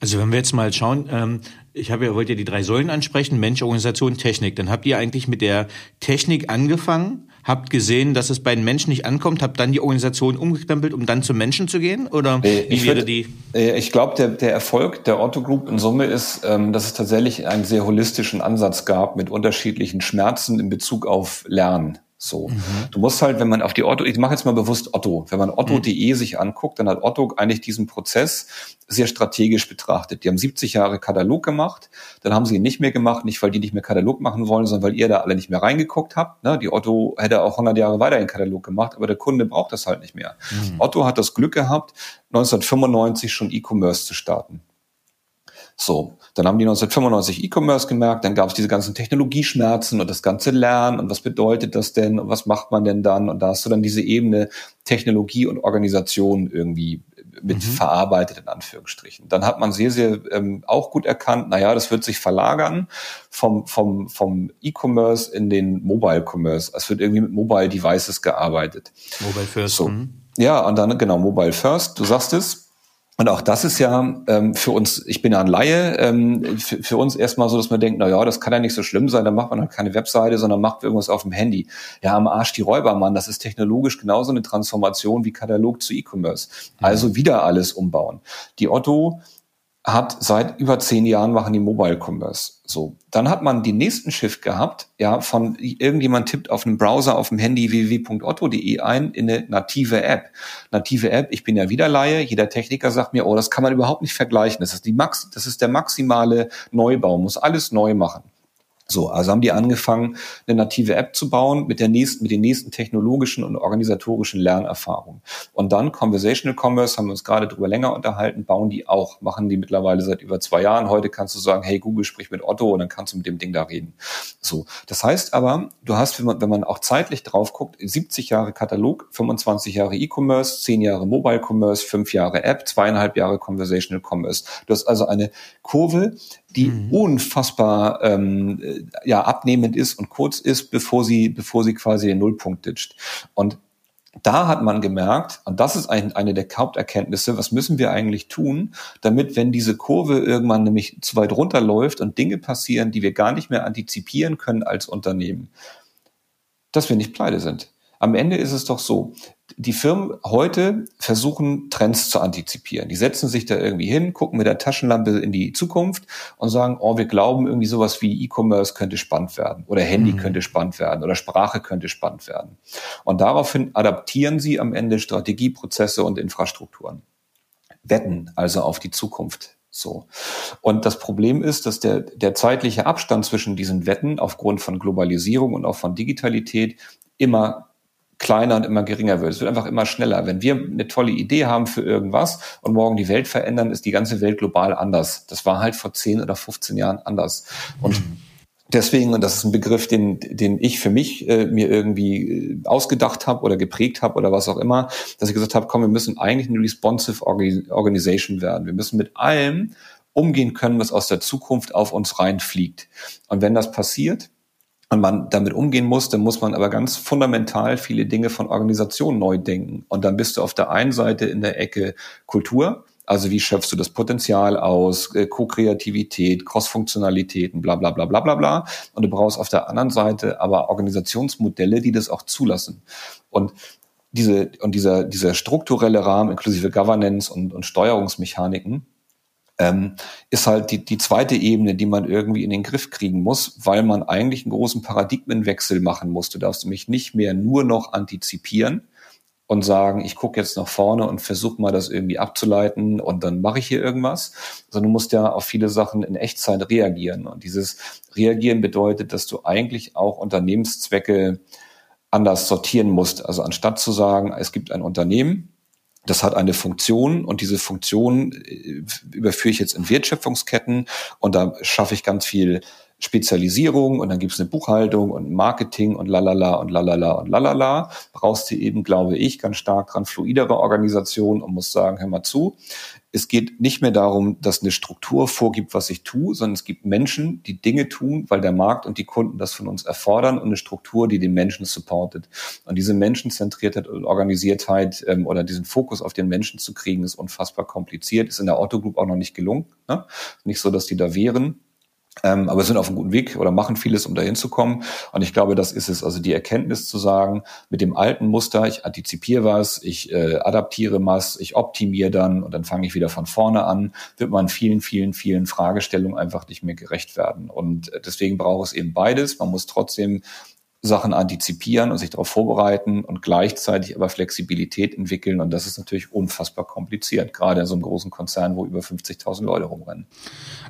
Also wenn wir jetzt mal schauen, ähm, ich habe ja wollte ja die drei Säulen ansprechen, Mensch, Organisation, Technik. Dann habt ihr eigentlich mit der Technik angefangen habt gesehen, dass es bei den Menschen nicht ankommt, habt dann die Organisation umgekrempelt, um dann zum Menschen zu gehen? Oder äh, wie wäre die? Äh, ich glaube, der, der Erfolg der Otto Group in Summe ist, ähm, dass es tatsächlich einen sehr holistischen Ansatz gab mit unterschiedlichen Schmerzen in Bezug auf Lernen. So. Mhm. Du musst halt, wenn man auf die Otto, ich mache jetzt mal bewusst Otto, wenn man Otto.de mhm. sich anguckt, dann hat Otto eigentlich diesen Prozess sehr strategisch betrachtet. Die haben 70 Jahre Katalog gemacht, dann haben sie ihn nicht mehr gemacht, nicht weil die nicht mehr Katalog machen wollen, sondern weil ihr da alle nicht mehr reingeguckt habt. Ne? Die Otto hätte auch 100 Jahre weiter den Katalog gemacht, aber der Kunde braucht das halt nicht mehr. Mhm. Otto hat das Glück gehabt, 1995 schon E-Commerce zu starten. So, dann haben die 1995 E-Commerce gemerkt, dann gab es diese ganzen Technologieschmerzen und das ganze Lernen und was bedeutet das denn und was macht man denn dann und da hast du dann diese Ebene Technologie und Organisation irgendwie mit mhm. verarbeitet in Anführungsstrichen. Dann hat man sehr, sehr ähm, auch gut erkannt, naja, das wird sich verlagern vom, vom, vom E-Commerce in den Mobile Commerce. Es wird irgendwie mit Mobile Devices gearbeitet. Mobile First. So. Mhm. Ja, und dann genau Mobile First, du sagst es, und auch das ist ja ähm, für uns, ich bin ja ein Laie, ähm, für, für, uns erstmal so, dass man denkt, na ja, das kann ja nicht so schlimm sein, dann macht man halt keine Webseite, sondern macht irgendwas auf dem Handy. Ja, am Arsch die Räuber, Mann, das ist technologisch genauso eine Transformation wie Katalog zu E-Commerce. Also wieder alles umbauen. Die Otto hat seit über zehn Jahren machen die Mobile Commerce. So, dann hat man den nächsten Shift gehabt, ja, von irgendjemand tippt auf einem Browser auf dem Handy www.otto.de ein in eine native App. Native App, ich bin ja wieder Laie, jeder Techniker sagt mir, oh, das kann man überhaupt nicht vergleichen. Das ist die Max, das ist der maximale Neubau, muss alles neu machen. So, also haben die angefangen, eine native App zu bauen mit der nächsten, mit den nächsten technologischen und organisatorischen Lernerfahrungen. Und dann Conversational Commerce, haben wir uns gerade drüber länger unterhalten, bauen die auch, machen die mittlerweile seit über zwei Jahren. Heute kannst du sagen, hey, Google sprich mit Otto und dann kannst du mit dem Ding da reden. So. Das heißt aber, du hast, wenn man, wenn man auch zeitlich drauf guckt, 70 Jahre Katalog, 25 Jahre E-Commerce, 10 Jahre Mobile Commerce, 5 Jahre App, zweieinhalb Jahre Conversational Commerce. Du hast also eine Kurve, die mhm. unfassbar ähm, ja abnehmend ist und kurz ist, bevor sie bevor sie quasi den Nullpunkt ditcht. Und da hat man gemerkt, und das ist ein, eine der Haupterkenntnisse, was müssen wir eigentlich tun, damit, wenn diese Kurve irgendwann nämlich zu weit runterläuft und Dinge passieren, die wir gar nicht mehr antizipieren können als Unternehmen, dass wir nicht pleite sind. Am Ende ist es doch so, die Firmen heute versuchen, Trends zu antizipieren. Die setzen sich da irgendwie hin, gucken mit der Taschenlampe in die Zukunft und sagen, oh, wir glauben irgendwie sowas wie E-Commerce könnte spannend werden oder Handy mhm. könnte spannend werden oder Sprache könnte spannend werden. Und daraufhin adaptieren sie am Ende Strategieprozesse und Infrastrukturen. Wetten also auf die Zukunft. So. Und das Problem ist, dass der, der zeitliche Abstand zwischen diesen Wetten aufgrund von Globalisierung und auch von Digitalität immer kleiner und immer geringer wird. Es wird einfach immer schneller. Wenn wir eine tolle Idee haben für irgendwas und morgen die Welt verändern, ist die ganze Welt global anders. Das war halt vor 10 oder 15 Jahren anders. Und mhm. Deswegen, und das ist ein Begriff, den, den ich für mich äh, mir irgendwie äh, ausgedacht habe oder geprägt habe oder was auch immer, dass ich gesagt habe, komm, wir müssen eigentlich eine responsive Organization werden. Wir müssen mit allem umgehen können, was aus der Zukunft auf uns reinfliegt. Und wenn das passiert, und man damit umgehen muss, dann muss man aber ganz fundamental viele Dinge von Organisationen neu denken. Und dann bist du auf der einen Seite in der Ecke Kultur, also wie schöpfst du das Potenzial aus, äh, Co-Kreativität, Cross-Funktionalitäten, bla bla bla bla bla bla. Und du brauchst auf der anderen Seite aber Organisationsmodelle, die das auch zulassen. Und diese, und dieser, dieser strukturelle Rahmen inklusive Governance und, und Steuerungsmechaniken, ähm, ist halt die, die zweite Ebene, die man irgendwie in den Griff kriegen muss, weil man eigentlich einen großen Paradigmenwechsel machen muss. Du darfst nämlich nicht mehr nur noch antizipieren und sagen, ich gucke jetzt nach vorne und versuche mal das irgendwie abzuleiten und dann mache ich hier irgendwas, sondern du musst ja auf viele Sachen in Echtzeit reagieren. Und dieses Reagieren bedeutet, dass du eigentlich auch Unternehmenszwecke anders sortieren musst. Also anstatt zu sagen, es gibt ein Unternehmen, das hat eine Funktion und diese Funktion äh, überführe ich jetzt in Wertschöpfungsketten und da schaffe ich ganz viel Spezialisierung und dann gibt es eine Buchhaltung und Marketing und lalala und lalala und lalala. Brauchst du eben, glaube ich, ganz stark dran fluidere Organisation und muss sagen, hör mal zu, es geht nicht mehr darum, dass eine Struktur vorgibt, was ich tue, sondern es gibt Menschen, die Dinge tun, weil der Markt und die Kunden das von uns erfordern und eine Struktur, die den Menschen supportet. Und diese Menschenzentriertheit und Organisiertheit ähm, oder diesen Fokus auf den Menschen zu kriegen, ist unfassbar kompliziert. Ist in der Auto Group auch noch nicht gelungen. Ne? Nicht so, dass die da wären. Ähm, aber sind auf einem guten Weg oder machen vieles, um dahin zu kommen. Und ich glaube, das ist es. Also die Erkenntnis zu sagen, mit dem alten Muster, ich antizipiere was, ich äh, adaptiere was, ich optimiere dann und dann fange ich wieder von vorne an, wird man vielen, vielen, vielen Fragestellungen einfach nicht mehr gerecht werden. Und deswegen braucht es eben beides. Man muss trotzdem Sachen antizipieren und sich darauf vorbereiten und gleichzeitig aber Flexibilität entwickeln. Und das ist natürlich unfassbar kompliziert, gerade in so einem großen Konzern, wo über 50.000 Leute rumrennen.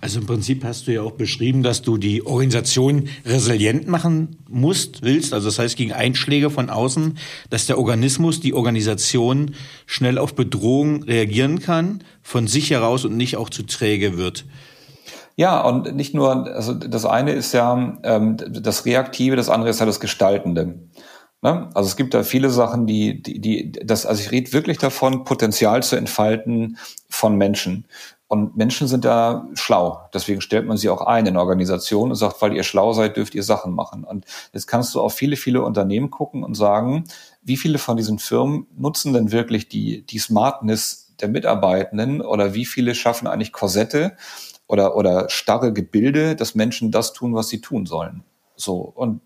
Also im Prinzip hast du ja auch beschrieben, dass du die Organisation resilient machen musst, willst. Also das heißt gegen Einschläge von außen, dass der Organismus, die Organisation schnell auf Bedrohung reagieren kann, von sich heraus und nicht auch zu träge wird. Ja, und nicht nur, also das eine ist ja ähm, das Reaktive, das andere ist ja das Gestaltende. Ne? Also es gibt da viele Sachen, die, die, die das, also ich rede wirklich davon, Potenzial zu entfalten von Menschen. Und Menschen sind da schlau. Deswegen stellt man sie auch ein in Organisationen und sagt, weil ihr schlau seid, dürft ihr Sachen machen. Und jetzt kannst du auf viele, viele Unternehmen gucken und sagen, wie viele von diesen Firmen nutzen denn wirklich die, die Smartness der Mitarbeitenden oder wie viele schaffen eigentlich Korsette oder, oder starre Gebilde, dass Menschen das tun, was sie tun sollen. So. Und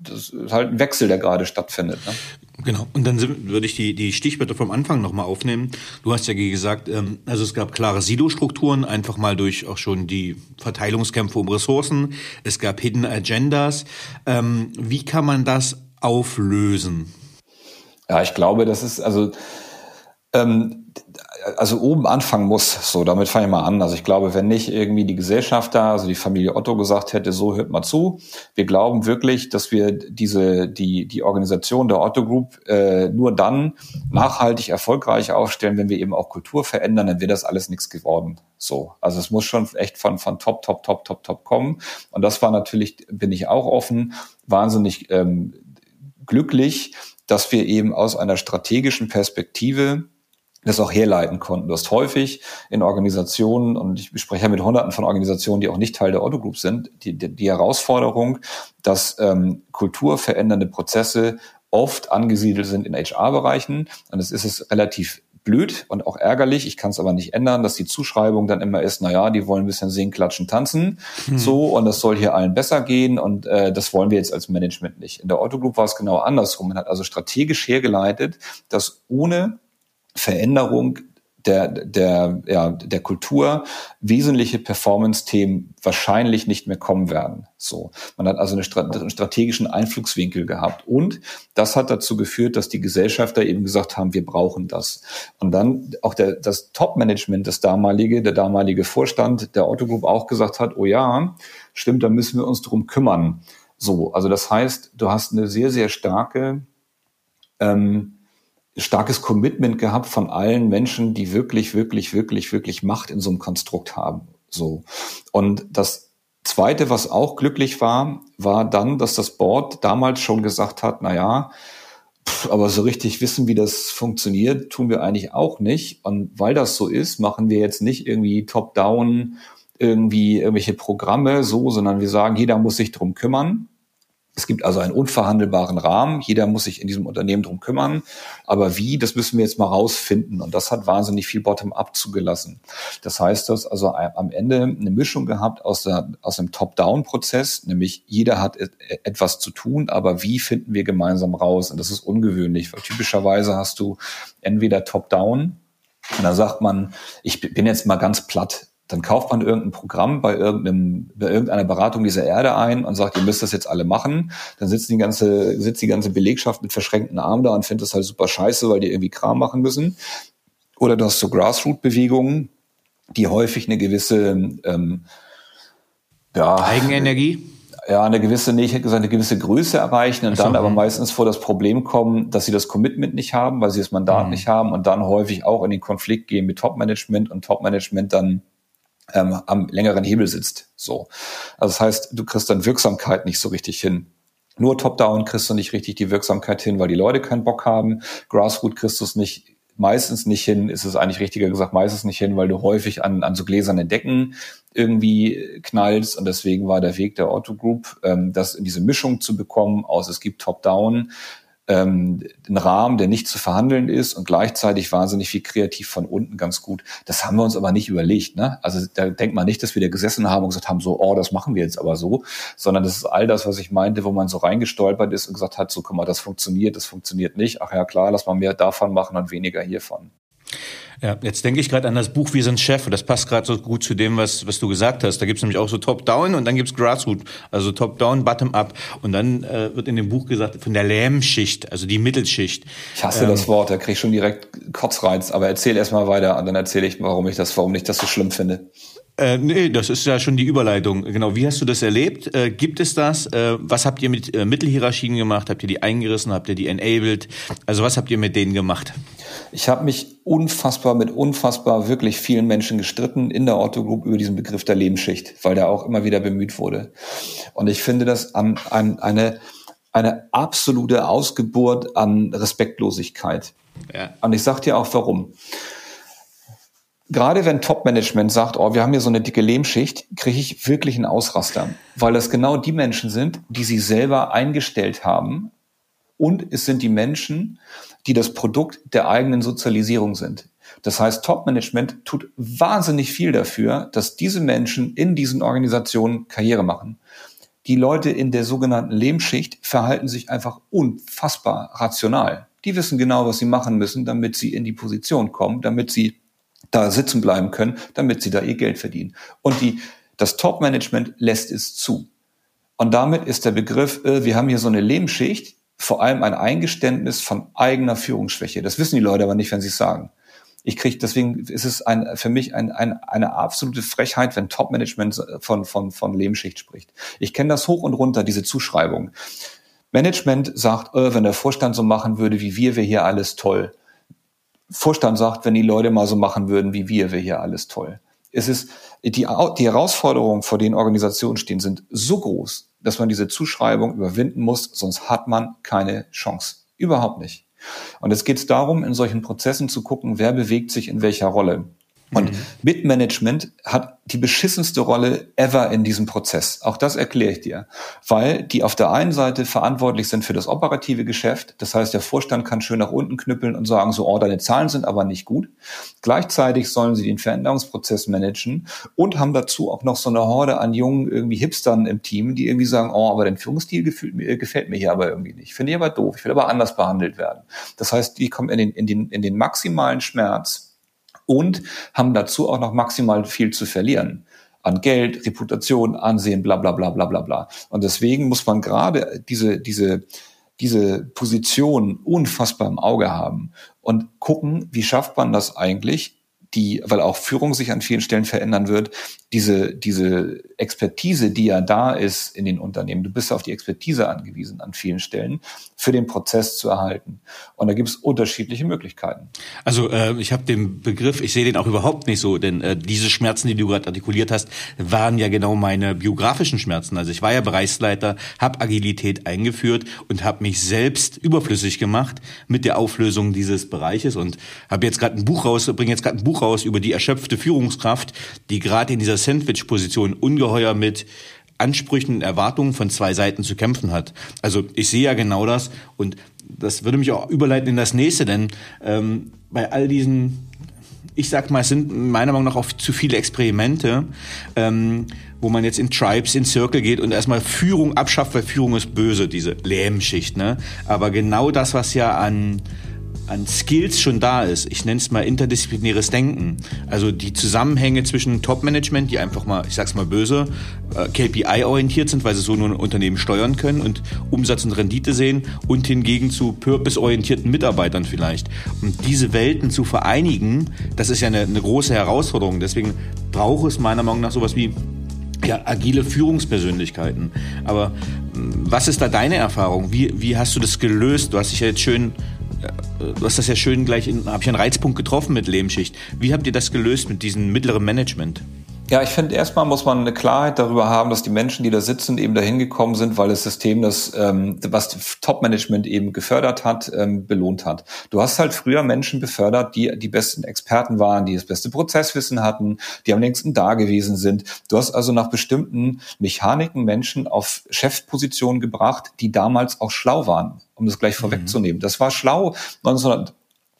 das ist halt ein Wechsel, der gerade stattfindet. Ne? Genau. Und dann sind, würde ich die, die Stichwörter vom Anfang nochmal aufnehmen. Du hast ja gesagt, ähm, also es gab klare Silo-Strukturen, einfach mal durch auch schon die Verteilungskämpfe um Ressourcen. Es gab Hidden Agendas. Ähm, wie kann man das auflösen? Ja, ich glaube, das ist, also ähm, also oben anfangen muss. So, damit fange ich mal an. Also ich glaube, wenn nicht irgendwie die Gesellschaft da, also die Familie Otto gesagt hätte, so hört mal zu. Wir glauben wirklich, dass wir diese, die, die Organisation der Otto Group äh, nur dann nachhaltig erfolgreich aufstellen, wenn wir eben auch Kultur verändern, dann wird das alles nichts geworden. So. Also es muss schon echt von, von top, top, top, top, top kommen. Und das war natürlich, bin ich auch offen, wahnsinnig ähm, glücklich, dass wir eben aus einer strategischen Perspektive das auch herleiten konnten. Du hast häufig in Organisationen, und ich spreche ja mit hunderten von Organisationen, die auch nicht Teil der Otto Group sind, die, die, die Herausforderung, dass ähm, kulturverändernde Prozesse oft angesiedelt sind in HR-Bereichen. Und es ist es relativ blöd und auch ärgerlich. Ich kann es aber nicht ändern, dass die Zuschreibung dann immer ist, na ja, die wollen ein bisschen singen, klatschen, tanzen. Hm. So, und das soll hier allen besser gehen. Und äh, das wollen wir jetzt als Management nicht. In der Otto Group war es genau andersrum. Man hat also strategisch hergeleitet, dass ohne Veränderung der, der, ja, der Kultur wesentliche Performance-Themen wahrscheinlich nicht mehr kommen werden. So. Man hat also einen strategischen Einflugswinkel gehabt. Und das hat dazu geführt, dass die Gesellschafter eben gesagt haben, wir brauchen das. Und dann auch der, das Top-Management, das damalige, der damalige Vorstand der Otto Group auch gesagt hat, oh ja, stimmt, da müssen wir uns drum kümmern. So. Also das heißt, du hast eine sehr, sehr starke, ähm, starkes Commitment gehabt von allen Menschen, die wirklich, wirklich, wirklich, wirklich Macht in so einem Konstrukt haben. So. Und das zweite, was auch glücklich war, war dann, dass das Board damals schon gesagt hat, na ja, aber so richtig wissen, wie das funktioniert, tun wir eigentlich auch nicht. Und weil das so ist, machen wir jetzt nicht irgendwie top-down irgendwie irgendwelche Programme so, sondern wir sagen, jeder muss sich drum kümmern. Es gibt also einen unverhandelbaren Rahmen. Jeder muss sich in diesem Unternehmen drum kümmern. Aber wie, das müssen wir jetzt mal rausfinden. Und das hat wahnsinnig viel Bottom-up zugelassen. Das heißt, dass also am Ende eine Mischung gehabt aus, der, aus einem Top-down-Prozess, nämlich jeder hat etwas zu tun, aber wie finden wir gemeinsam raus? Und das ist ungewöhnlich, weil typischerweise hast du entweder Top-down, und da sagt man, ich bin jetzt mal ganz platt, dann kauft man irgendein Programm bei, irgendeinem, bei irgendeiner Beratung dieser Erde ein und sagt, ihr müsst das jetzt alle machen. Dann sitzt die ganze, sitzt die ganze Belegschaft mit verschränkten Armen da und findet das halt super scheiße, weil die irgendwie Kram machen müssen. Oder du hast so Grassroot-Bewegungen, die häufig eine gewisse ähm, ja, Eigenenergie ja, eine gewisse, nee, ich hätte gesagt, eine gewisse Größe erreichen und so, dann aber hm. meistens vor das Problem kommen, dass sie das Commitment nicht haben, weil sie das Mandat mhm. nicht haben und dann häufig auch in den Konflikt gehen mit Top-Management und Top-Management dann ähm, am längeren Hebel sitzt. So. Also das heißt, du kriegst dann Wirksamkeit nicht so richtig hin. Nur Top-Down kriegst du nicht richtig die Wirksamkeit hin, weil die Leute keinen Bock haben. Grassroot kriegst du es nicht meistens nicht hin, ist es eigentlich richtiger gesagt, meistens nicht hin, weil du häufig an, an so gläserne Decken irgendwie knallst und deswegen war der Weg der Otto Group, ähm, das in diese Mischung zu bekommen aus es gibt Top-Down, ähm, einen Rahmen, der nicht zu verhandeln ist und gleichzeitig wahnsinnig viel kreativ von unten ganz gut. Das haben wir uns aber nicht überlegt. Ne? Also da denkt man nicht, dass wir da gesessen haben und gesagt haben, so, oh, das machen wir jetzt aber so, sondern das ist all das, was ich meinte, wo man so reingestolpert ist und gesagt hat, so, guck mal, das funktioniert, das funktioniert nicht. Ach ja, klar, lass mal mehr davon machen und weniger hiervon. Ja, jetzt denke ich gerade an das Buch Wir sind Chef. Das passt gerade so gut zu dem, was, was du gesagt hast. Da gibt's nämlich auch so Top-Down und dann gibt's Grassroot. Also Top-Down, Bottom-up. Und dann äh, wird in dem Buch gesagt, von der Lähmschicht, also die Mittelschicht. Ich hasse ähm, das Wort, da krieg ich schon direkt Kotzreiz. Aber erzähl erst mal weiter und dann erzähle ich, warum ich das, warum ich das so schlimm finde. Äh, nee, das ist ja schon die Überleitung. Genau, wie hast du das erlebt? Äh, gibt es das? Äh, was habt ihr mit äh, Mittelhierarchien gemacht? Habt ihr die eingerissen? Habt ihr die enabled? Also was habt ihr mit denen gemacht? Ich habe mich unfassbar mit unfassbar wirklich vielen Menschen gestritten in der Otto Group über diesen Begriff der Lebensschicht, weil der auch immer wieder bemüht wurde. Und ich finde das an, an eine, eine absolute Ausgeburt an Respektlosigkeit. Ja. Und ich sag dir auch warum gerade wenn Top-Management sagt, oh, wir haben hier so eine dicke Lehmschicht, kriege ich wirklich einen Ausraster, weil das genau die Menschen sind, die sie selber eingestellt haben. Und es sind die Menschen, die das Produkt der eigenen Sozialisierung sind. Das heißt, Top-Management tut wahnsinnig viel dafür, dass diese Menschen in diesen Organisationen Karriere machen. Die Leute in der sogenannten Lehmschicht verhalten sich einfach unfassbar rational. Die wissen genau, was sie machen müssen, damit sie in die Position kommen, damit sie da sitzen bleiben können, damit sie da ihr Geld verdienen. Und die, das Top-Management lässt es zu. Und damit ist der Begriff, äh, wir haben hier so eine Lebensschicht, vor allem ein Eingeständnis von eigener Führungsschwäche. Das wissen die Leute aber nicht, wenn sie es sagen. Ich kriege, deswegen ist es ein, für mich ein, ein, eine absolute Frechheit, wenn Top-Management von, von, von Lebensschicht spricht. Ich kenne das hoch und runter, diese Zuschreibung. Management sagt, äh, wenn der Vorstand so machen würde wie wir, wäre hier alles toll. Vorstand sagt, wenn die Leute mal so machen würden wie wir, wäre hier alles toll. Es ist, die, die Herausforderungen, vor denen Organisationen stehen, sind so groß, dass man diese Zuschreibung überwinden muss, sonst hat man keine Chance. Überhaupt nicht. Und es geht darum, in solchen Prozessen zu gucken, wer bewegt sich in welcher Rolle. Und mhm. Mitmanagement hat die beschissenste Rolle ever in diesem Prozess. Auch das erkläre ich dir. Weil die auf der einen Seite verantwortlich sind für das operative Geschäft. Das heißt, der Vorstand kann schön nach unten knüppeln und sagen, so, oh, deine Zahlen sind aber nicht gut. Gleichzeitig sollen sie den Veränderungsprozess managen und haben dazu auch noch so eine Horde an jungen irgendwie Hipstern im Team, die irgendwie sagen, oh, aber dein Führungsstil gefällt mir, gefällt mir hier aber irgendwie nicht. Finde ich aber doof. Ich will aber anders behandelt werden. Das heißt, die kommen in den, in den, in den maximalen Schmerz und haben dazu auch noch maximal viel zu verlieren an Geld, Reputation, Ansehen, bla bla bla bla bla bla. Und deswegen muss man gerade diese, diese, diese Position unfassbar im Auge haben und gucken, wie schafft man das eigentlich, die, weil auch Führung sich an vielen Stellen verändern wird, diese, diese Expertise, die ja da ist in den Unternehmen, du bist auf die Expertise angewiesen an vielen Stellen, für den Prozess zu erhalten. Und da gibt es unterschiedliche Möglichkeiten. Also äh, ich habe den Begriff, ich sehe den auch überhaupt nicht so, denn äh, diese Schmerzen, die du gerade artikuliert hast, waren ja genau meine biografischen Schmerzen. Also ich war ja Bereichsleiter, habe Agilität eingeführt und habe mich selbst überflüssig gemacht mit der Auflösung dieses Bereiches und habe jetzt gerade ein Buch raus, bringe jetzt gerade ein Buch raus über die erschöpfte Führungskraft, die gerade in dieser Sandwich-Position ungeheuer mit Ansprüchen und Erwartungen von zwei Seiten zu kämpfen hat. Also ich sehe ja genau das und das würde mich auch überleiten in das nächste, denn ähm, bei all diesen, ich sag mal, es sind meiner Meinung nach auch zu viele Experimente, ähm, wo man jetzt in Tribes, in Circle geht und erstmal Führung abschafft, weil Führung ist böse, diese Lähmschicht. Ne? Aber genau das, was ja an an Skills schon da ist. Ich nenne es mal interdisziplinäres Denken. Also die Zusammenhänge zwischen Top-Management, die einfach mal, ich sag's mal böse, äh, KPI-orientiert sind, weil sie so nur ein Unternehmen steuern können und Umsatz und Rendite sehen und hingegen zu purpose-orientierten Mitarbeitern vielleicht. Und diese Welten zu vereinigen, das ist ja eine, eine große Herausforderung. Deswegen braucht es meiner Meinung nach sowas wie ja, agile Führungspersönlichkeiten. Aber hm, was ist da deine Erfahrung? Wie, wie hast du das gelöst? Du hast dich ja jetzt schön du hast das ja schön gleich, habe ich einen Reizpunkt getroffen mit Lehmschicht. Wie habt ihr das gelöst mit diesem mittleren Management? Ja, ich finde, erstmal muss man eine Klarheit darüber haben, dass die Menschen, die da sitzen, eben dahin gekommen sind, weil das System, das ähm, was Top-Management eben gefördert hat, ähm, belohnt hat. Du hast halt früher Menschen befördert, die die besten Experten waren, die das beste Prozesswissen hatten, die am längsten da gewesen sind. Du hast also nach bestimmten Mechaniken Menschen auf Chefpositionen gebracht, die damals auch schlau waren, um das gleich mhm. vorwegzunehmen. Das war schlau 1900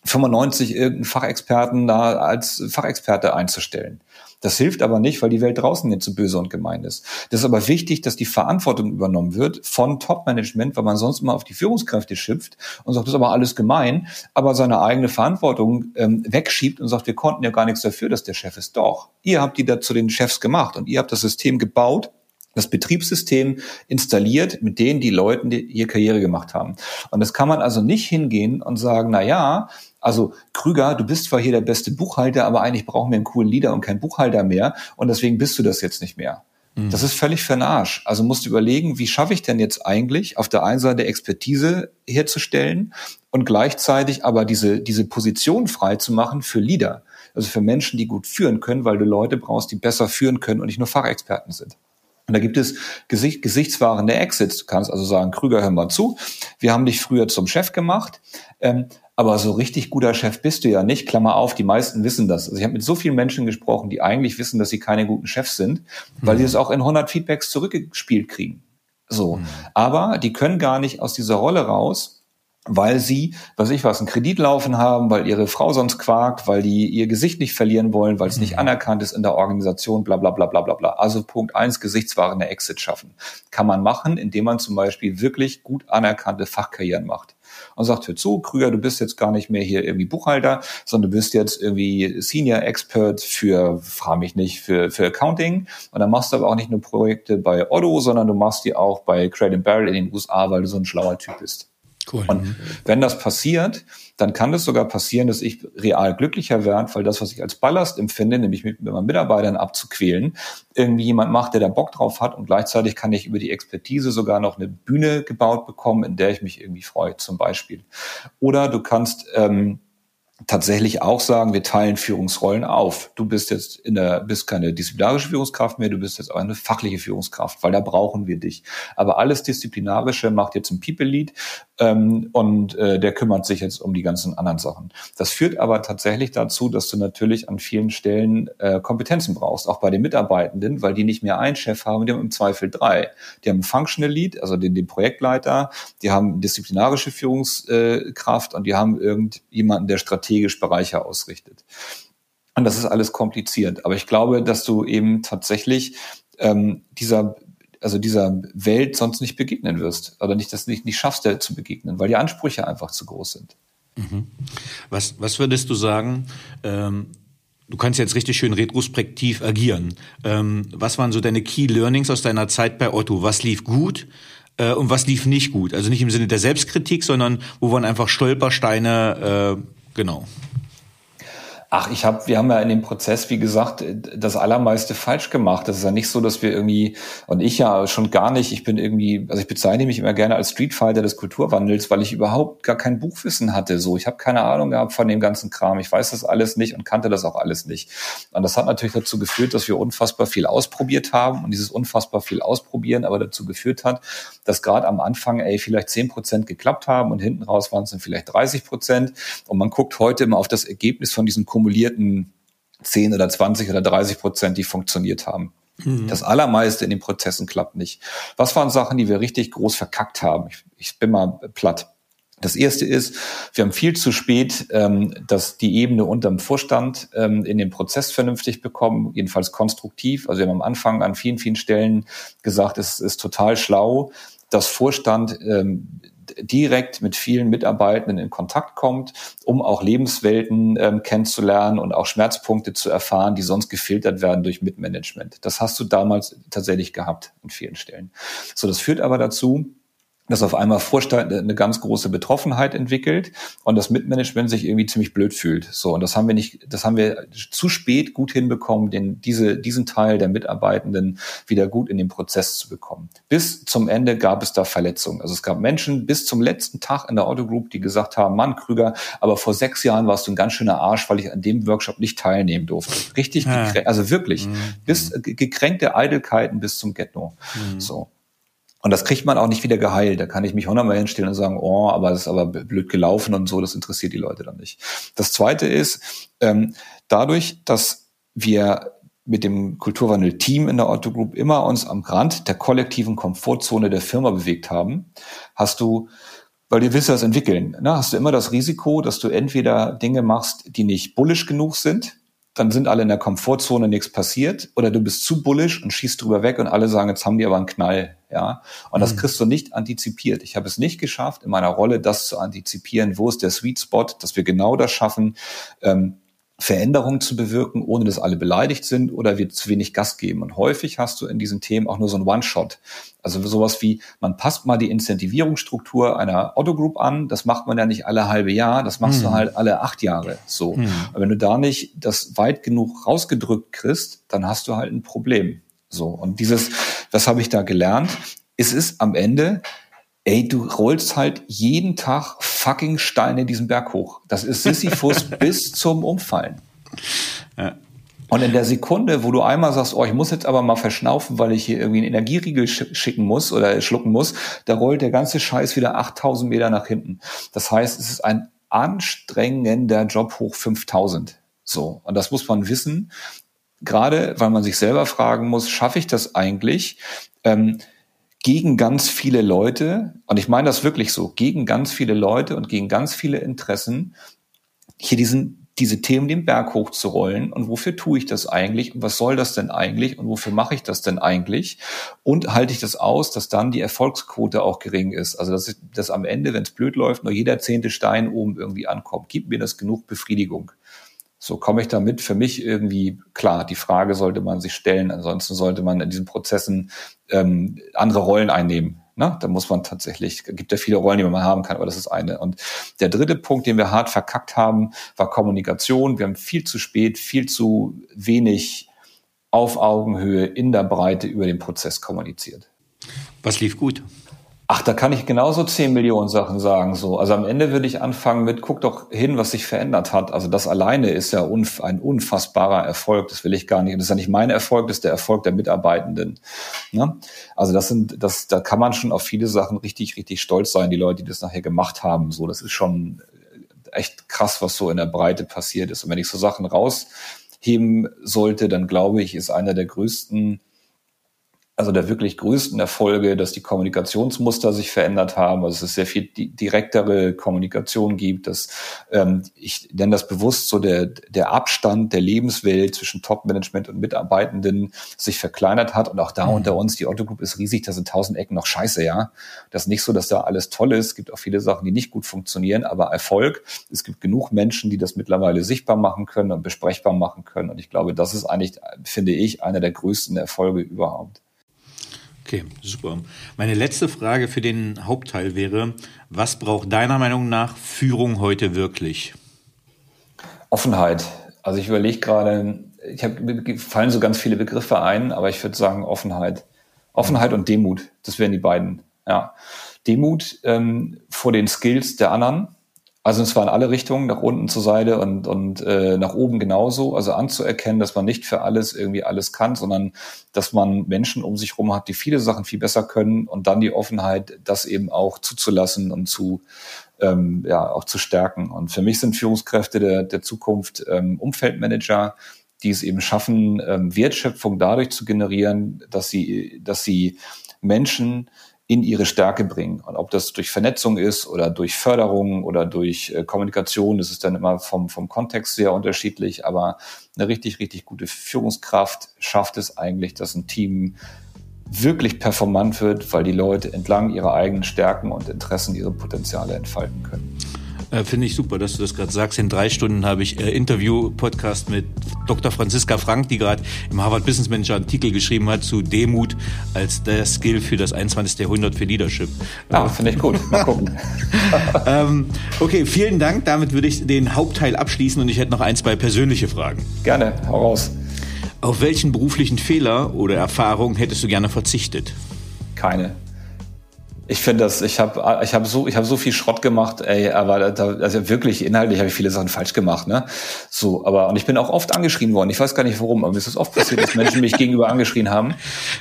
95 irgendeinen Fachexperten da als Fachexperte einzustellen. Das hilft aber nicht, weil die Welt draußen nicht so böse und gemein ist. Das ist aber wichtig, dass die Verantwortung übernommen wird von Top-Management, weil man sonst immer auf die Führungskräfte schifft und sagt, das ist aber alles gemein, aber seine eigene Verantwortung ähm, wegschiebt und sagt, wir konnten ja gar nichts dafür, dass der Chef ist. Doch, ihr habt die da zu den Chefs gemacht und ihr habt das System gebaut, das Betriebssystem installiert, mit denen die Leute die ihr Karriere gemacht haben. Und das kann man also nicht hingehen und sagen, na ja, also Krüger, du bist zwar hier der beste Buchhalter, aber eigentlich brauchen wir einen coolen Leader und keinen Buchhalter mehr und deswegen bist du das jetzt nicht mehr. Mhm. Das ist völlig für den Arsch. Also musst du überlegen, wie schaffe ich denn jetzt eigentlich, auf der einen Seite Expertise herzustellen und gleichzeitig aber diese, diese Position frei zu machen für Leader. Also für Menschen, die gut führen können, weil du Leute brauchst, die besser führen können und nicht nur Fachexperten sind. Und da gibt es Gesicht, gesichtswahrende Exits. Du kannst also sagen, Krüger, hör mal zu. Wir haben dich früher zum Chef gemacht. Ähm, aber so richtig guter Chef bist du ja nicht. Klammer auf, die meisten wissen das. Also ich habe mit so vielen Menschen gesprochen, die eigentlich wissen, dass sie keine guten Chefs sind, weil mhm. sie es auch in 100 Feedbacks zurückgespielt kriegen. So. Mhm. Aber die können gar nicht aus dieser Rolle raus, weil sie, was ich was, einen Kredit laufen haben, weil ihre Frau sonst quakt, weil die ihr Gesicht nicht verlieren wollen, weil es mhm. nicht anerkannt ist in der Organisation, bla bla bla bla bla bla. Also Punkt eins, gesichtswahrende Exit schaffen. Kann man machen, indem man zum Beispiel wirklich gut anerkannte Fachkarrieren macht und sagt, hör zu, Krüger, du bist jetzt gar nicht mehr hier irgendwie Buchhalter, sondern du bist jetzt irgendwie Senior Expert für, frage mich nicht, für, für Accounting. Und dann machst du aber auch nicht nur Projekte bei Otto, sondern du machst die auch bei Crate Barrel in den USA, weil du so ein schlauer Typ bist. Cool. Und wenn das passiert, dann kann es sogar passieren, dass ich real glücklicher werde, weil das, was ich als Ballast empfinde, nämlich mit, mit meinen Mitarbeitern abzuquälen, irgendwie jemand macht, der da Bock drauf hat und gleichzeitig kann ich über die Expertise sogar noch eine Bühne gebaut bekommen, in der ich mich irgendwie freue, zum Beispiel. Oder du kannst ähm, tatsächlich auch sagen, wir teilen Führungsrollen auf. Du bist jetzt in der, bist keine disziplinarische Führungskraft mehr, du bist jetzt auch eine fachliche Führungskraft, weil da brauchen wir dich. Aber alles Disziplinarische macht jetzt ein People Lead ähm, und äh, der kümmert sich jetzt um die ganzen anderen Sachen. Das führt aber tatsächlich dazu, dass du natürlich an vielen Stellen äh, Kompetenzen brauchst, auch bei den Mitarbeitenden, weil die nicht mehr einen Chef haben, die haben im Zweifel drei. Die haben einen Functional Lead, also den, den Projektleiter, die haben disziplinarische Führungskraft und die haben irgendjemanden, der strategisch Bereiche ausrichtet. Und das ist alles kompliziert. Aber ich glaube, dass du eben tatsächlich ähm, dieser also dieser Welt sonst nicht begegnen wirst oder nicht das nicht, nicht schaffst, der zu begegnen, weil die Ansprüche einfach zu groß sind. Mhm. Was, was würdest du sagen? Ähm, du kannst jetzt richtig schön retrospektiv agieren. Ähm, was waren so deine Key Learnings aus deiner Zeit bei Otto? Was lief gut? Äh, und was lief nicht gut? Also nicht im Sinne der Selbstkritik, sondern wo waren einfach Stolpersteine, äh, genau. Ach, ich habe, wir haben ja in dem Prozess, wie gesagt, das allermeiste falsch gemacht. Das ist ja nicht so, dass wir irgendwie, und ich ja schon gar nicht, ich bin irgendwie, also ich bezeichne mich immer gerne als Streetfighter des Kulturwandels, weil ich überhaupt gar kein Buchwissen hatte. So, ich habe keine Ahnung gehabt von dem ganzen Kram. Ich weiß das alles nicht und kannte das auch alles nicht. Und das hat natürlich dazu geführt, dass wir unfassbar viel ausprobiert haben und dieses unfassbar viel ausprobieren aber dazu geführt hat, dass gerade am Anfang, ey, vielleicht zehn Prozent geklappt haben und hinten raus waren es dann vielleicht 30 Prozent. Und man guckt heute immer auf das Ergebnis von diesen kumulierten 10 oder 20 oder 30 Prozent, die funktioniert haben. Mhm. Das allermeiste in den Prozessen klappt nicht. Was waren Sachen, die wir richtig groß verkackt haben? Ich, ich bin mal platt. Das erste ist, wir haben viel zu spät ähm, dass die Ebene unterm Vorstand ähm, in den Prozess vernünftig bekommen, jedenfalls konstruktiv. Also wir haben am Anfang an vielen, vielen Stellen gesagt, es ist total schlau, dass Vorstand ähm, direkt mit vielen Mitarbeitenden in Kontakt kommt, um auch Lebenswelten ähm, kennenzulernen und auch Schmerzpunkte zu erfahren, die sonst gefiltert werden durch Mitmanagement. Das hast du damals tatsächlich gehabt an vielen Stellen. So, das führt aber dazu, dass auf einmal Vorstand eine ganz große Betroffenheit entwickelt und das Mitmanagement sich irgendwie ziemlich blöd fühlt. So und das haben wir nicht, das haben wir zu spät gut hinbekommen, den diese diesen Teil der Mitarbeitenden wieder gut in den Prozess zu bekommen. Bis zum Ende gab es da Verletzungen. Also es gab Menschen bis zum letzten Tag in der Autogroup, die gesagt haben, Mann Krüger, aber vor sechs Jahren warst du ein ganz schöner Arsch, weil ich an dem Workshop nicht teilnehmen durfte. Richtig, ja. also wirklich, mhm. bis gekränkte Eitelkeiten bis zum Ghetto. Mhm. So. Und das kriegt man auch nicht wieder geheilt. Da kann ich mich hundertmal hinstellen und sagen, oh, aber das ist aber blöd gelaufen und so, das interessiert die Leute dann nicht. Das zweite ist, ähm, dadurch, dass wir mit dem Kulturwandel-Team in der Otto Group immer uns am Rand der kollektiven Komfortzone der Firma bewegt haben, hast du weil du willst das entwickeln. Ne? Hast du immer das Risiko, dass du entweder Dinge machst, die nicht bullish genug sind, dann sind alle in der Komfortzone, nichts passiert, oder du bist zu bullish und schießt drüber weg und alle sagen, jetzt haben die aber einen Knall, ja. Und das mhm. kriegst du nicht antizipiert. Ich habe es nicht geschafft, in meiner Rolle das zu antizipieren, wo ist der Sweet Spot, dass wir genau das schaffen, ähm, Veränderungen zu bewirken, ohne dass alle beleidigt sind oder wir zu wenig Gas geben. Und häufig hast du in diesen Themen auch nur so ein One-Shot. Also sowas wie, man passt mal die Incentivierungsstruktur einer Otto Group an, das macht man ja nicht alle halbe Jahr, das machst hm. du halt alle acht Jahre. So. Hm. Und wenn du da nicht das weit genug rausgedrückt kriegst, dann hast du halt ein Problem. So. Und dieses, was habe ich da gelernt? Es ist am Ende ey, du rollst halt jeden Tag fucking Steine diesen Berg hoch. Das ist Sisyphus bis zum Umfallen. Ja. Und in der Sekunde, wo du einmal sagst, oh, ich muss jetzt aber mal verschnaufen, weil ich hier irgendwie einen Energieriegel schicken muss oder schlucken muss, da rollt der ganze Scheiß wieder 8000 Meter nach hinten. Das heißt, es ist ein anstrengender Job hoch 5000. So. Und das muss man wissen. Gerade, weil man sich selber fragen muss, schaffe ich das eigentlich? Ähm, gegen ganz viele Leute, und ich meine das wirklich so, gegen ganz viele Leute und gegen ganz viele Interessen, hier diesen, diese Themen den Berg hochzurollen. Und wofür tue ich das eigentlich? Und was soll das denn eigentlich? Und wofür mache ich das denn eigentlich? Und halte ich das aus, dass dann die Erfolgsquote auch gering ist? Also, dass, dass am Ende, wenn es blöd läuft, nur jeder zehnte Stein oben irgendwie ankommt. Gibt mir das genug Befriedigung? So komme ich damit für mich irgendwie klar. Die Frage sollte man sich stellen. Ansonsten sollte man in diesen Prozessen ähm, andere Rollen einnehmen. Ne? Da muss man tatsächlich, gibt ja viele Rollen, die man haben kann, aber das ist eine. Und der dritte Punkt, den wir hart verkackt haben, war Kommunikation. Wir haben viel zu spät, viel zu wenig auf Augenhöhe in der Breite über den Prozess kommuniziert. Was lief gut? Ach, da kann ich genauso 10 Millionen Sachen sagen. So, also am Ende würde ich anfangen mit, guck doch hin, was sich verändert hat. Also das alleine ist ja unf ein unfassbarer Erfolg. Das will ich gar nicht. Das ist ja nicht mein Erfolg, das ist der Erfolg der Mitarbeitenden. Ne? Also das sind, das, da kann man schon auf viele Sachen richtig, richtig stolz sein. Die Leute, die das nachher gemacht haben. So, das ist schon echt krass, was so in der Breite passiert ist. Und wenn ich so Sachen rausheben sollte, dann glaube ich, ist einer der größten also der wirklich größten Erfolge, dass die Kommunikationsmuster sich verändert haben, also dass es sehr viel direktere Kommunikation gibt, dass ähm, ich nenne das bewusst so der, der Abstand der Lebenswelt zwischen Top-Management und Mitarbeitenden sich verkleinert hat und auch da mhm. unter uns, die Otto Group ist riesig, da sind tausend Ecken noch scheiße, ja. Das ist nicht so, dass da alles toll ist, es gibt auch viele Sachen, die nicht gut funktionieren, aber Erfolg, es gibt genug Menschen, die das mittlerweile sichtbar machen können und besprechbar machen können und ich glaube, das ist eigentlich, finde ich, einer der größten Erfolge überhaupt. Okay, super. Meine letzte Frage für den Hauptteil wäre, was braucht deiner Meinung nach Führung heute wirklich? Offenheit. Also ich überlege gerade, ich habe fallen so ganz viele Begriffe ein, aber ich würde sagen Offenheit. Offenheit und Demut, das wären die beiden. Ja, Demut ähm, vor den Skills der anderen, also und zwar in alle Richtungen, nach unten zur Seite und, und äh, nach oben genauso. Also anzuerkennen, dass man nicht für alles irgendwie alles kann, sondern dass man Menschen um sich herum hat, die viele Sachen viel besser können und dann die Offenheit, das eben auch zuzulassen und zu ähm, ja auch zu stärken. Und für mich sind Führungskräfte der, der Zukunft ähm, Umfeldmanager, die es eben schaffen, ähm, Wertschöpfung dadurch zu generieren, dass sie, dass sie Menschen in ihre Stärke bringen. Und ob das durch Vernetzung ist oder durch Förderung oder durch äh, Kommunikation, das ist dann immer vom, vom Kontext sehr unterschiedlich. Aber eine richtig, richtig gute Führungskraft schafft es eigentlich, dass ein Team wirklich performant wird, weil die Leute entlang ihrer eigenen Stärken und Interessen ihre Potenziale entfalten können. Äh, Finde ich super, dass du das gerade sagst. In drei Stunden habe ich äh, Interview-Podcast mit Dr. Franziska Frank, die gerade im Harvard Business Manager Artikel geschrieben hat zu Demut als der Skill für das 21. Jahrhundert für Leadership. Ja, finde ich gut. Mal gucken. ähm, okay, vielen Dank. Damit würde ich den Hauptteil abschließen und ich hätte noch ein, zwei persönliche Fragen. Gerne, hau raus. Auf welchen beruflichen Fehler oder Erfahrung hättest du gerne verzichtet? Keine. Ich finde das, ich habe ich hab so, ich hab so viel Schrott gemacht, ey, aber da, also wirklich inhaltlich habe ich viele Sachen falsch gemacht, ne? So, aber und ich bin auch oft angeschrien worden. Ich weiß gar nicht warum, aber mir ist es oft passiert, dass Menschen mich gegenüber angeschrien haben.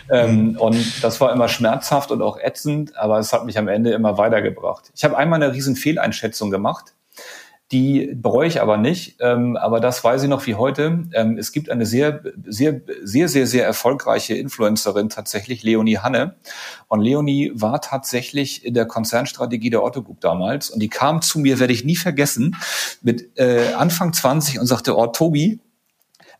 Ähm, und das war immer schmerzhaft und auch ätzend, aber es hat mich am Ende immer weitergebracht. Ich habe einmal eine riesen Fehleinschätzung gemacht. Die bereue ich aber nicht. Ähm, aber das weiß ich noch wie heute. Ähm, es gibt eine sehr, sehr, sehr, sehr, sehr erfolgreiche Influencerin, tatsächlich Leonie Hanne. Und Leonie war tatsächlich in der Konzernstrategie der Otto Group damals. Und die kam zu mir, werde ich nie vergessen, mit äh, Anfang 20 und sagte, oh Tobi,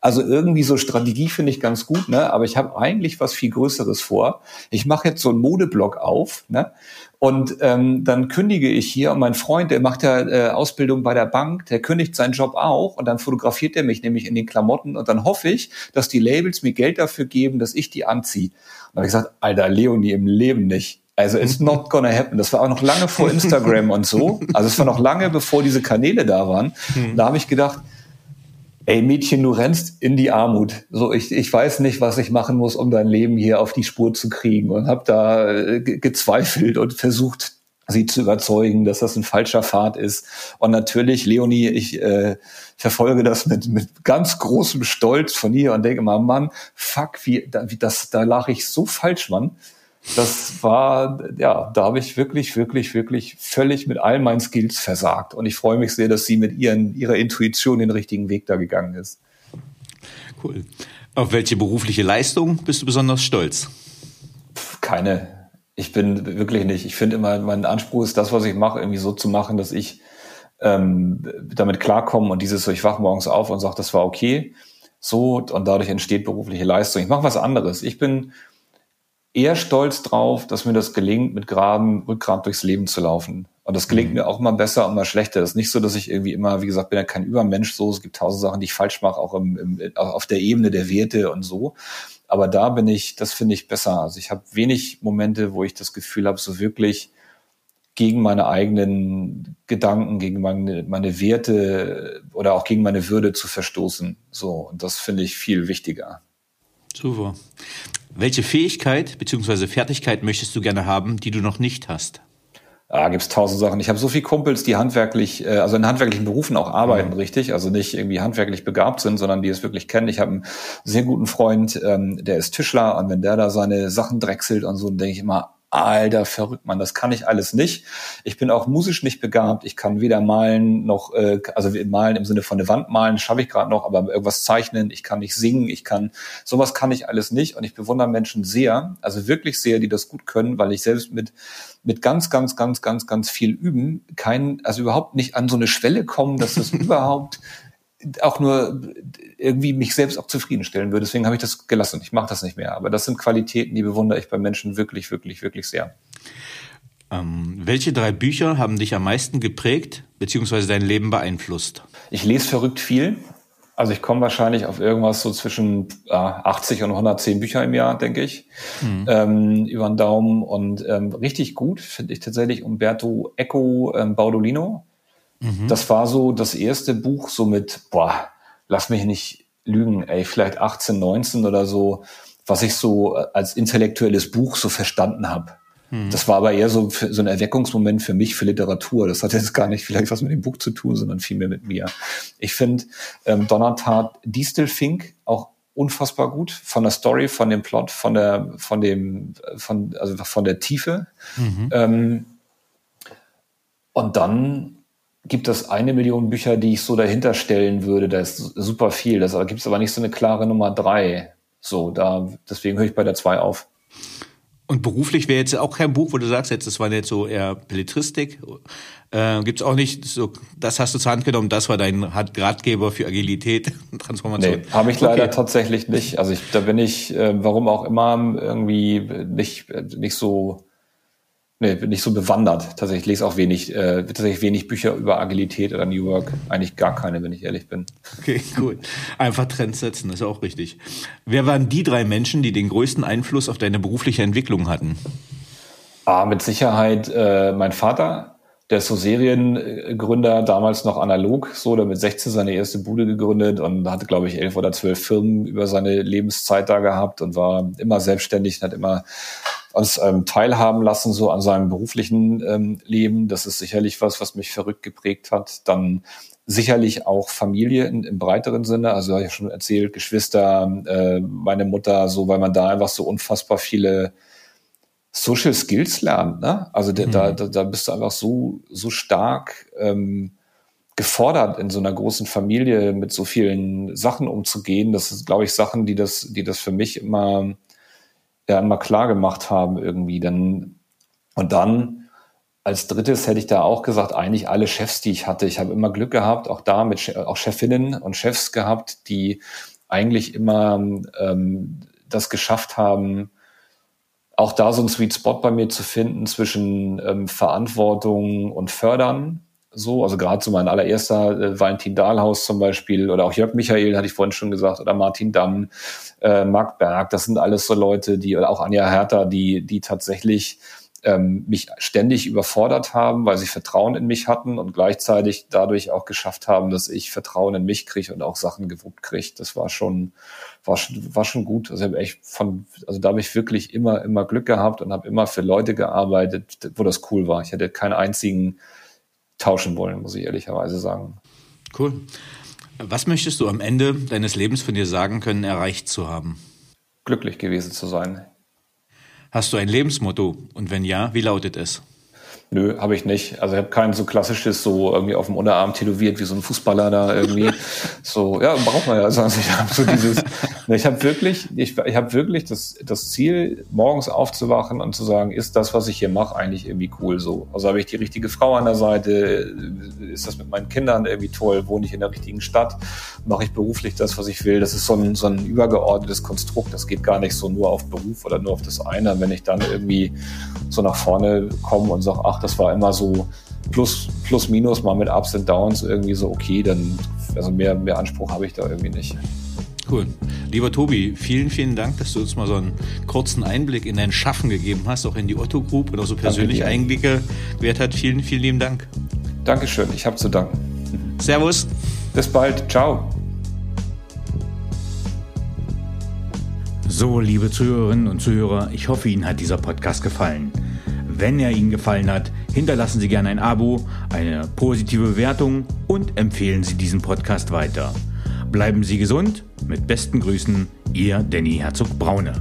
also irgendwie so Strategie finde ich ganz gut, ne? aber ich habe eigentlich was viel Größeres vor. Ich mache jetzt so einen Modeblog auf ne? und ähm, dann kündige ich hier und mein Freund, der macht ja äh, Ausbildung bei der Bank, der kündigt seinen Job auch und dann fotografiert er mich nämlich in den Klamotten und dann hoffe ich, dass die Labels mir Geld dafür geben, dass ich die anziehe. Und habe ich gesagt, Alter, Leonie im Leben nicht. Also it's not gonna happen. Das war auch noch lange vor Instagram und so. Also es war noch lange bevor diese Kanäle da waren. Hm. Da habe ich gedacht, ey Mädchen, du rennst in die Armut. So, ich, ich weiß nicht, was ich machen muss, um dein Leben hier auf die Spur zu kriegen und habe da äh, gezweifelt und versucht, sie zu überzeugen, dass das ein falscher Pfad ist. Und natürlich, Leonie, ich äh, verfolge das mit, mit ganz großem Stolz von ihr und denke mal, Mann, fuck, wie, da, wie das, da lag ich so falsch, Mann das war, ja, da habe ich wirklich, wirklich, wirklich völlig mit all meinen Skills versagt. Und ich freue mich sehr, dass sie mit ihren, ihrer Intuition den richtigen Weg da gegangen ist. Cool. Auf welche berufliche Leistung bist du besonders stolz? Keine. Ich bin wirklich nicht. Ich finde immer, mein Anspruch ist, das, was ich mache, irgendwie so zu machen, dass ich ähm, damit klarkomme und dieses so, ich wache morgens auf und sage, das war okay. So, und dadurch entsteht berufliche Leistung. Ich mache was anderes. Ich bin eher stolz drauf, dass mir das gelingt, mit geradem Rückgrat durchs Leben zu laufen. Und das gelingt mhm. mir auch immer besser und mal schlechter. Das ist nicht so, dass ich irgendwie immer, wie gesagt, bin ja kein Übermensch so. Es gibt tausend Sachen, die ich falsch mache, auch im, im, auf der Ebene der Werte und so. Aber da bin ich, das finde ich besser. Also ich habe wenig Momente, wo ich das Gefühl habe, so wirklich gegen meine eigenen Gedanken, gegen meine, meine Werte oder auch gegen meine Würde zu verstoßen. So. Und das finde ich viel wichtiger. Super. Welche Fähigkeit bzw. Fertigkeit möchtest du gerne haben, die du noch nicht hast? Ah, gibt's tausend Sachen. Ich habe so viele Kumpels, die handwerklich, äh, also in handwerklichen Berufen auch arbeiten, mhm. richtig. Also nicht irgendwie handwerklich begabt sind, sondern die es wirklich kennen. Ich habe einen sehr guten Freund, ähm, der ist Tischler und wenn der da seine Sachen drechselt und so, dann denke ich immer, alter, verrückt, man, das kann ich alles nicht. Ich bin auch musisch nicht begabt. Ich kann weder malen noch, äh, also malen im Sinne von eine Wand malen, schaffe ich gerade noch, aber irgendwas zeichnen, ich kann nicht singen, ich kann, sowas kann ich alles nicht. Und ich bewundere Menschen sehr, also wirklich sehr, die das gut können, weil ich selbst mit, mit ganz, ganz, ganz, ganz, ganz viel üben, kein, also überhaupt nicht an so eine Schwelle kommen, dass das überhaupt auch nur irgendwie mich selbst auch zufriedenstellen würde. Deswegen habe ich das gelassen. Ich mache das nicht mehr. Aber das sind Qualitäten, die bewundere ich bei Menschen wirklich, wirklich, wirklich sehr. Ähm, welche drei Bücher haben dich am meisten geprägt bzw. dein Leben beeinflusst? Ich lese verrückt viel. Also ich komme wahrscheinlich auf irgendwas so zwischen äh, 80 und 110 Bücher im Jahr, denke ich, mhm. ähm, über den Daumen. Und ähm, richtig gut finde ich tatsächlich Umberto Eco ähm, Baudolino. Mhm. Das war so das erste Buch, so mit, boah, lass mich nicht lügen, ey, vielleicht 18, 19 oder so, was ich so als intellektuelles Buch so verstanden habe. Mhm. Das war aber eher so, so ein Erweckungsmoment für mich, für Literatur. Das hat jetzt gar nicht vielleicht was mit dem Buch zu tun, sondern vielmehr mit mir. Ich finde ähm, Donnertat Distelfink auch unfassbar gut von der Story, von dem Plot, von der, von dem, von, also von der Tiefe. Mhm. Ähm, und dann gibt es eine Million Bücher, die ich so dahinter stellen würde. Da ist super viel. Da gibt es aber nicht so eine klare Nummer drei. So, da, deswegen höre ich bei der zwei auf. Und beruflich wäre jetzt auch kein Buch, wo du sagst, jetzt, das war jetzt so eher Belletristik. Äh, Gibt es auch nicht so, das hast du zur Hand genommen, das war dein Ratgeber für Agilität, Transformation. Nee, habe ich leider okay. tatsächlich nicht. Also ich, da bin ich, äh, warum auch immer, irgendwie nicht, nicht so Nee, bin nicht so bewandert. Tatsächlich ich lese auch wenig, äh, tatsächlich wenig Bücher über Agilität oder New Work. Eigentlich gar keine, wenn ich ehrlich bin. Okay, cool. Einfach Trends setzen, ist auch richtig. Wer waren die drei Menschen, die den größten Einfluss auf deine berufliche Entwicklung hatten? Ah, mit Sicherheit äh, mein Vater, der ist so Seriengründer, damals noch analog, so, der mit 16 seine erste Bude gegründet und hatte, glaube ich, elf oder zwölf Firmen über seine Lebenszeit da gehabt und war immer selbstständig und hat immer uns ähm, teilhaben lassen, so an seinem beruflichen ähm, Leben. Das ist sicherlich was, was mich verrückt geprägt hat. Dann sicherlich auch Familie in, im breiteren Sinne. Also habe ich schon erzählt, Geschwister, äh, meine Mutter, so, weil man da einfach so unfassbar viele Social Skills lernt. Ne? Also mhm. da, da, da bist du einfach so, so stark. Ähm, gefordert, in so einer großen Familie mit so vielen Sachen umzugehen. Das ist, glaube ich, Sachen, die das, die das für mich immer, ja, immer klar gemacht haben irgendwie. Dann, und dann als drittes hätte ich da auch gesagt, eigentlich alle Chefs, die ich hatte. Ich habe immer Glück gehabt, auch da mit auch Chefinnen und Chefs gehabt, die eigentlich immer ähm, das geschafft haben, auch da so einen Sweet Spot bei mir zu finden zwischen ähm, Verantwortung und Fördern. So, also gerade so mein allererster äh, Valentin Dahlhaus zum Beispiel oder auch Jörg Michael, hatte ich vorhin schon gesagt, oder Martin Damm, äh, Marc Berg, das sind alles so Leute, die, oder auch Anja Hertha, die, die tatsächlich ähm, mich ständig überfordert haben, weil sie Vertrauen in mich hatten und gleichzeitig dadurch auch geschafft haben, dass ich Vertrauen in mich kriege und auch Sachen gewuppt kriege. Das war schon, war schon, war schon gut. Also, ich echt von, also da habe ich wirklich immer, immer Glück gehabt und habe immer für Leute gearbeitet, wo das cool war. Ich hätte keinen einzigen tauschen wollen, muss ich ehrlicherweise sagen. Cool. Was möchtest du am Ende deines Lebens von dir sagen können, erreicht zu haben? Glücklich gewesen zu sein. Hast du ein Lebensmotto? Und wenn ja, wie lautet es? Nö, habe ich nicht. Also ich habe kein so klassisches so irgendwie auf dem Unterarm tätowiert wie so ein Fußballer da irgendwie. so, ja, braucht man ja. Also ich habe so dieses, ich habe wirklich, ich, ich habe wirklich das, das Ziel, morgens aufzuwachen und zu sagen, ist das, was ich hier mache, eigentlich irgendwie cool so. Also habe ich die richtige Frau an der Seite, ist das mit meinen Kindern irgendwie toll, wohne ich in der richtigen Stadt, mache ich beruflich das, was ich will. Das ist so ein, so ein übergeordnetes Konstrukt. Das geht gar nicht so nur auf Beruf oder nur auf das eine. Wenn ich dann irgendwie so nach vorne komme und sage, ach, das war immer so plus, plus minus mal mit Ups und Downs irgendwie so, okay, dann, also mehr, mehr Anspruch habe ich da irgendwie nicht. Cool. Lieber Tobi, vielen, vielen Dank, dass du uns mal so einen kurzen Einblick in dein Schaffen gegeben hast, auch in die Otto Group und auch so persönliche Einblicke gewährt hat. Vielen, vielen lieben Dank. Dankeschön, ich habe zu danken. Servus. Bis bald. Ciao. So, liebe Zuhörerinnen und Zuhörer, ich hoffe, Ihnen hat dieser Podcast gefallen. Wenn er Ihnen gefallen hat, hinterlassen Sie gerne ein Abo, eine positive Bewertung und empfehlen Sie diesen Podcast weiter. Bleiben Sie gesund. Mit besten Grüßen, Ihr Danny Herzog Braune.